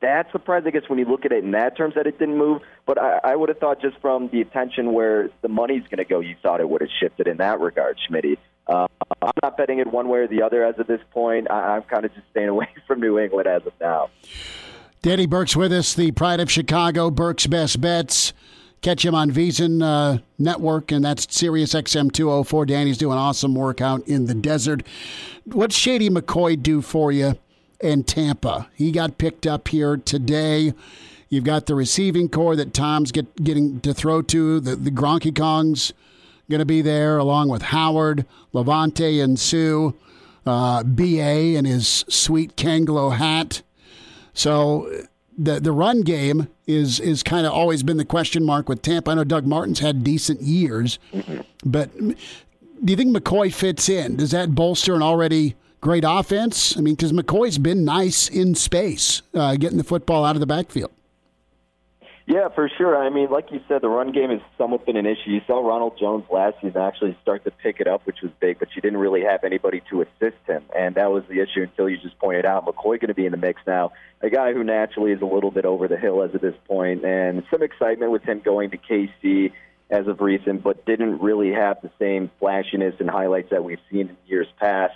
Speaker 12: that surprised, I guess, when you look at it in that terms that it didn't move. But I, I would have thought just from the attention where the money's going to go, you thought it would have shifted in that regard, Schmidt. Uh, I'm not betting it one way or the other as of this point. I, I'm kind of just staying (laughs) away from New England as of now.
Speaker 1: Danny Burke's with us, the pride of Chicago, Burke's Best Bets. Catch him on VSiN uh, Network, and that's Sirius XM 204. Danny's doing awesome work out in the desert. What's Shady McCoy do for you and Tampa. He got picked up here today. You've got the receiving core that Tom's get, getting to throw to. The, the Gronky Kongs going to be there along with Howard, Levante, and Sue, Uh, BA in his sweet Kangol hat. So the the run game is is kind of always been the question mark with Tampa. I know Doug Martin's had decent years, but do you think McCoy fits in? Does that bolster an already great offense. I mean, because McCoy's been nice in space, uh, getting the football out of the backfield.
Speaker 12: Yeah, for sure. I mean, like you said, the run game has somewhat been an issue. You saw Ronald Jones last season actually start to pick it up, which was big, but you didn't really have anybody to assist him, and that was the issue until you just pointed out McCoy going to be in the mix now. A guy who naturally is a little bit over the hill as of this point, and some excitement with him going to KC as of recent, but didn't really have the same flashiness and highlights that we've seen in years past.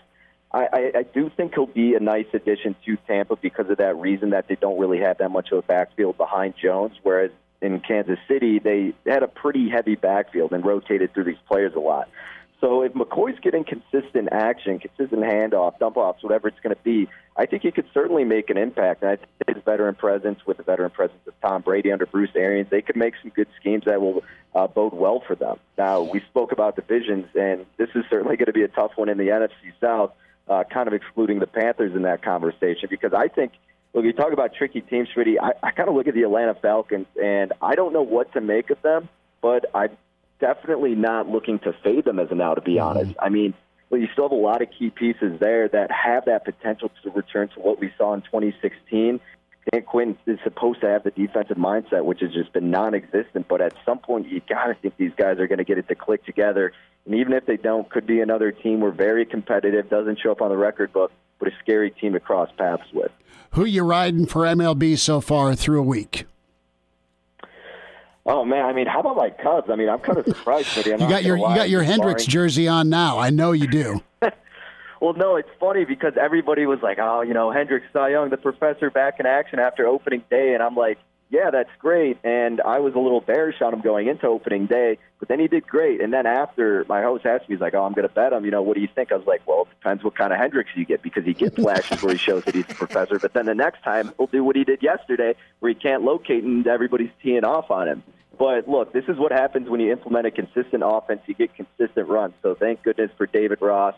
Speaker 12: I, I, I do think he'll be a nice addition to Tampa because of that reason that they don't really have that much of a backfield behind Jones, whereas in Kansas City they had a pretty heavy backfield and rotated through these players a lot. So if McCoy's getting consistent action, consistent handoff, dump offs, whatever it's going to be, I think he could certainly make an impact. And I think his veteran presence with the veteran presence of Tom Brady under Bruce Arians, they could make some good schemes that will uh, bode well for them. Now, we spoke about divisions, and this is certainly going to be a tough one in the NFC South uh, kind of excluding the Panthers in that conversation because I think, look, you talk about tricky teams, Schmitty, I, I kind of look at the Atlanta Falcons and I don't know what to make of them, but I'm definitely not looking to fade them as of now, to be mm-hmm. honest. I mean, but you still have a lot of key pieces there that have that potential to return to what we saw in 2016. Dan Quinn is supposed to have the defensive mindset, which has just been non-existent. But at some point, you got to think these guys are going to get it to click together. And even if they don't, could be another team. We're very competitive, doesn't show up on the record book, but a scary team to cross paths with.
Speaker 1: Who you riding for MLB so far through a week?
Speaker 12: Oh man, I mean, how about my Cubs? I mean, I'm kind of surprised. (laughs) you
Speaker 1: got your you got your Hendricks jersey on now. I know you do. (laughs)
Speaker 12: well, no, it's funny because everybody was like, "Oh, you know, Hendricks, Cy Young, the professor back in action after opening day," and I'm like, "Yeah, that's great." And I was a little bearish on him going into opening day, but then he did great. And then after my host asked me, he's like, "Oh, I'm going to bet him." You know, what do you think? I was like, "Well, it depends what kind of Hendricks you get because he gets flashes where he shows that he's a professor, but then the next time he'll do what he did yesterday, where he can't locate and everybody's teeing off on him." But look, this is what happens when you implement a consistent offense. You get consistent runs. So thank goodness for David Ross.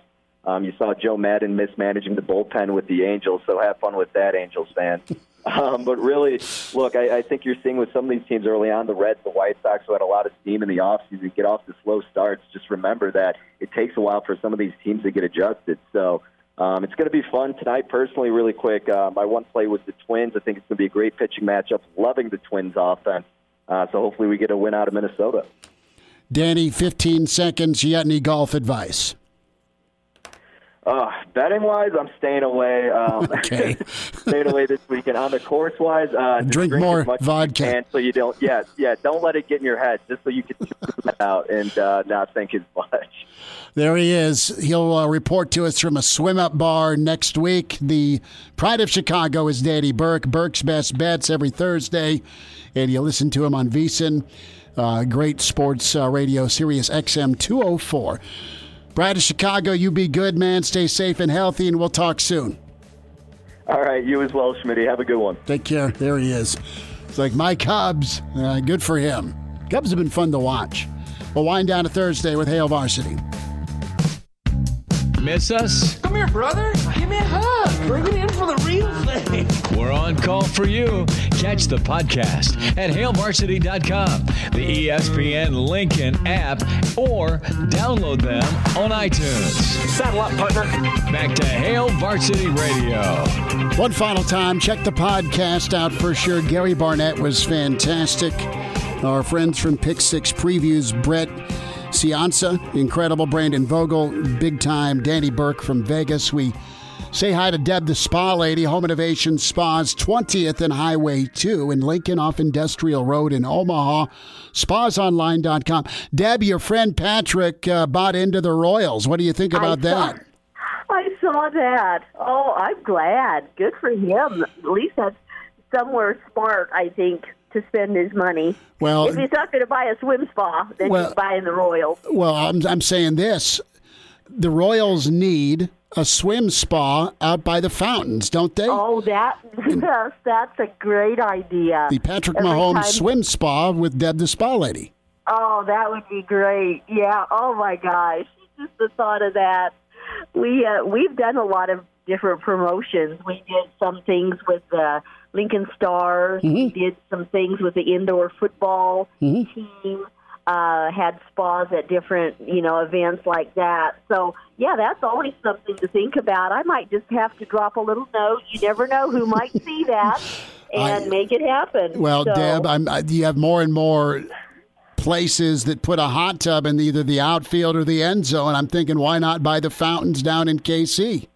Speaker 12: Um, you saw Joe Maddon mismanaging the bullpen with the Angels, so have fun with that, Angels fan. (laughs) Um, but really, look, I, I think you're seeing with some of these teams early on, the Reds, the White Sox, who had a lot of steam in the offseason, get off the slow starts. Just remember that it takes a while for some of these teams to get adjusted. So um, it's going to be fun tonight. Personally, really quick, uh, my one play was the Twins. I think it's going to be a great pitching matchup. Loving the Twins offense. Uh, so hopefully we get a win out of Minnesota.
Speaker 1: Danny, 15 seconds. You got any golf advice?
Speaker 12: Uh, betting wise, I'm staying away. Um, (laughs)
Speaker 1: okay.
Speaker 12: staying away this weekend. On the course wise, uh,
Speaker 1: drink,
Speaker 12: drink
Speaker 1: more
Speaker 12: vodka.
Speaker 1: You
Speaker 12: so you don't, yeah, yeah, don't let it get in your head, just so you can out and uh, not think as much.
Speaker 1: There he is. He'll uh, report to us from a swim up bar next week. The Pride of Chicago is Danny Burke. Burke's Best Bets every Thursday, and you listen to him on VSiN. Uh, great sports uh, radio, Sirius XM 204. Brad of Chicago, you be good, man. Stay safe and healthy, and we'll talk soon.
Speaker 12: All right, you as well, Schmitty. Have a good one.
Speaker 1: Take care. There he is. It's like my Cubs. Uh, good for him. Cubs have been fun to watch. We'll wind down to Thursday with Hail Varsity.
Speaker 3: Miss us?
Speaker 13: Come here, brother. Give me a hug. Bring it in for the real thing.
Speaker 3: We're on call for you. Catch the podcast at hailvarsity.com, the ESPN Lincoln app, or download them on iTunes.
Speaker 13: Saddle up, partner.
Speaker 3: Back to Hail Varsity Radio.
Speaker 1: One final time, check the podcast out for sure. Gary Barnett was fantastic. Our friends from Pick Six Previews, Brett Ciancia, incredible. Brandon Vogel, big time. Danny Burke from Vegas. We say hi to Deb, the spa lady, Home Innovation Spas, 20th and Highway 2 in Lincoln off Industrial Road in Omaha. Spasonline.com. Deb, your friend Patrick uh, bought into the Royals. What do you think about
Speaker 14: I
Speaker 1: that?
Speaker 14: Saw, I saw that. Oh, I'm glad. Good for him. At least that's somewhere smart, I think to spend his money.
Speaker 1: Well,
Speaker 14: if he's not going to buy a swim spa, then
Speaker 1: well,
Speaker 14: he's buying the Royals.
Speaker 1: Well, I'm, I'm saying this: the Royals need a swim spa out by the fountains, don't they?
Speaker 14: Oh, that (laughs) yes, that's a great idea.
Speaker 1: The Patrick
Speaker 14: Every
Speaker 1: Mahomes
Speaker 14: time-
Speaker 1: swim spa with Deb the spa lady.
Speaker 14: Oh, that would be great. Yeah. Oh my gosh, (laughs) just the thought of that. We uh, we've done a lot of different promotions. We did some things with the Lincoln Stars. We did some things with the indoor football team. Uh, had spas at different, you know, events like that. So, yeah, that's always something to think about. I might just have to drop a little note. You never know who might see that (laughs) and make it happen.
Speaker 1: Well,
Speaker 14: So-
Speaker 1: Deb, I'm, I, you have more and more places that put a hot tub in either the outfield or the end zone. I'm thinking, why not buy the fountains down in KC?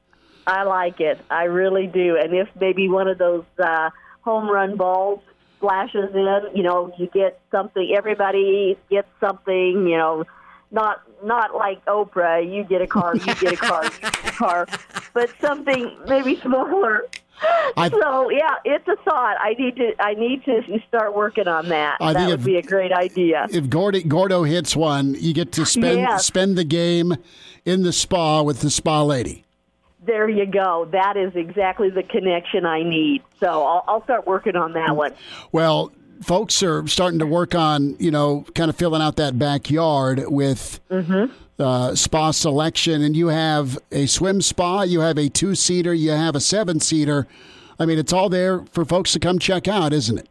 Speaker 14: I like it. I really do. And if maybe one of those uh, home run balls splashes in, you know, you get something. Everybody gets something. You know, not not like Oprah. You get a car. You get a (laughs) car. you get a car. But something maybe smaller. so yeah, it's a thought. I need to. I need to start working on that.
Speaker 1: I
Speaker 14: that
Speaker 1: think
Speaker 14: would
Speaker 1: if-
Speaker 14: be a great idea.
Speaker 1: If Gordo, Gordo hits one, you get to spend
Speaker 14: Yes.
Speaker 1: spend the game in the spa with the spa lady.
Speaker 14: There you go. That is exactly the connection I need. So I'll, I'll start working on that one.
Speaker 1: Well, folks are starting to work on, you know, kind of filling out that backyard with uh, spa selection. And you have a swim spa, you have a two seater, you have a seven seater. I mean, it's all there for folks to come check out, isn't it?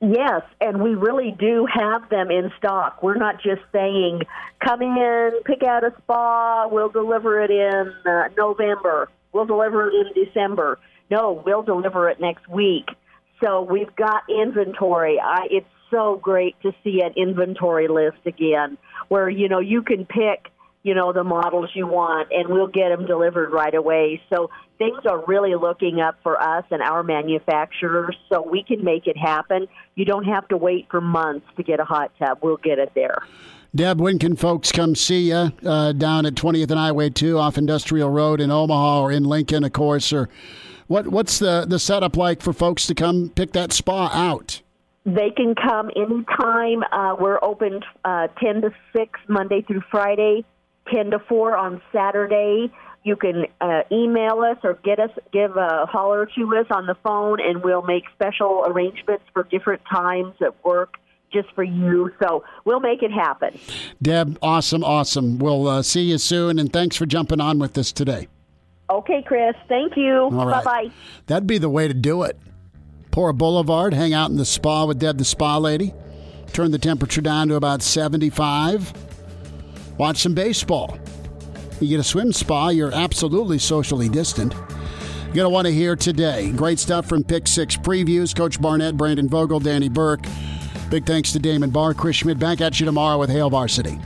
Speaker 14: Yes, and we really do have them in stock. We're not just saying, come in, pick out a spa, we'll deliver it in uh, November, we'll deliver it in December. No, we'll deliver it next week. So we've got inventory. I, it's so great to see an inventory list again where, you know, you can pick you know, the models you want, and we'll get them delivered right away. So things are really looking up for us and our manufacturers so we can make it happen. You don't have to wait for months to get a hot tub. We'll get it there.
Speaker 1: Deb, when can folks come see you uh, down at 20th and Highway 2 off Industrial Road in Omaha or in Lincoln, of course? Or what, what's the, the setup like for folks to come pick that spa out?
Speaker 14: They can come anytime. Uh, we're open uh, 10 to 6 Monday through Friday. 10 to 4 on Saturday. You can uh, email us or get us, give a holler to us on the phone, and we'll make special arrangements for different times at work just for you. So we'll make it happen.
Speaker 1: Deb, awesome, awesome. We'll uh, see you soon, and thanks for jumping on with us today.
Speaker 14: Okay, Chris. Thank you. Bye bye.
Speaker 1: That'd be the way to do it. Pour a boulevard, hang out in the spa with Deb, the spa lady. Turn the temperature down to about 75 Watch some baseball. You get a swim spa, you're absolutely socially distant. You're going to want to hear today. Great stuff from Pick Six Previews. Coach Barnett, Brandon Vogel, Danny Burke. Big thanks to Damon Barr, Chris Schmidt. Back at you tomorrow with Hail Varsity.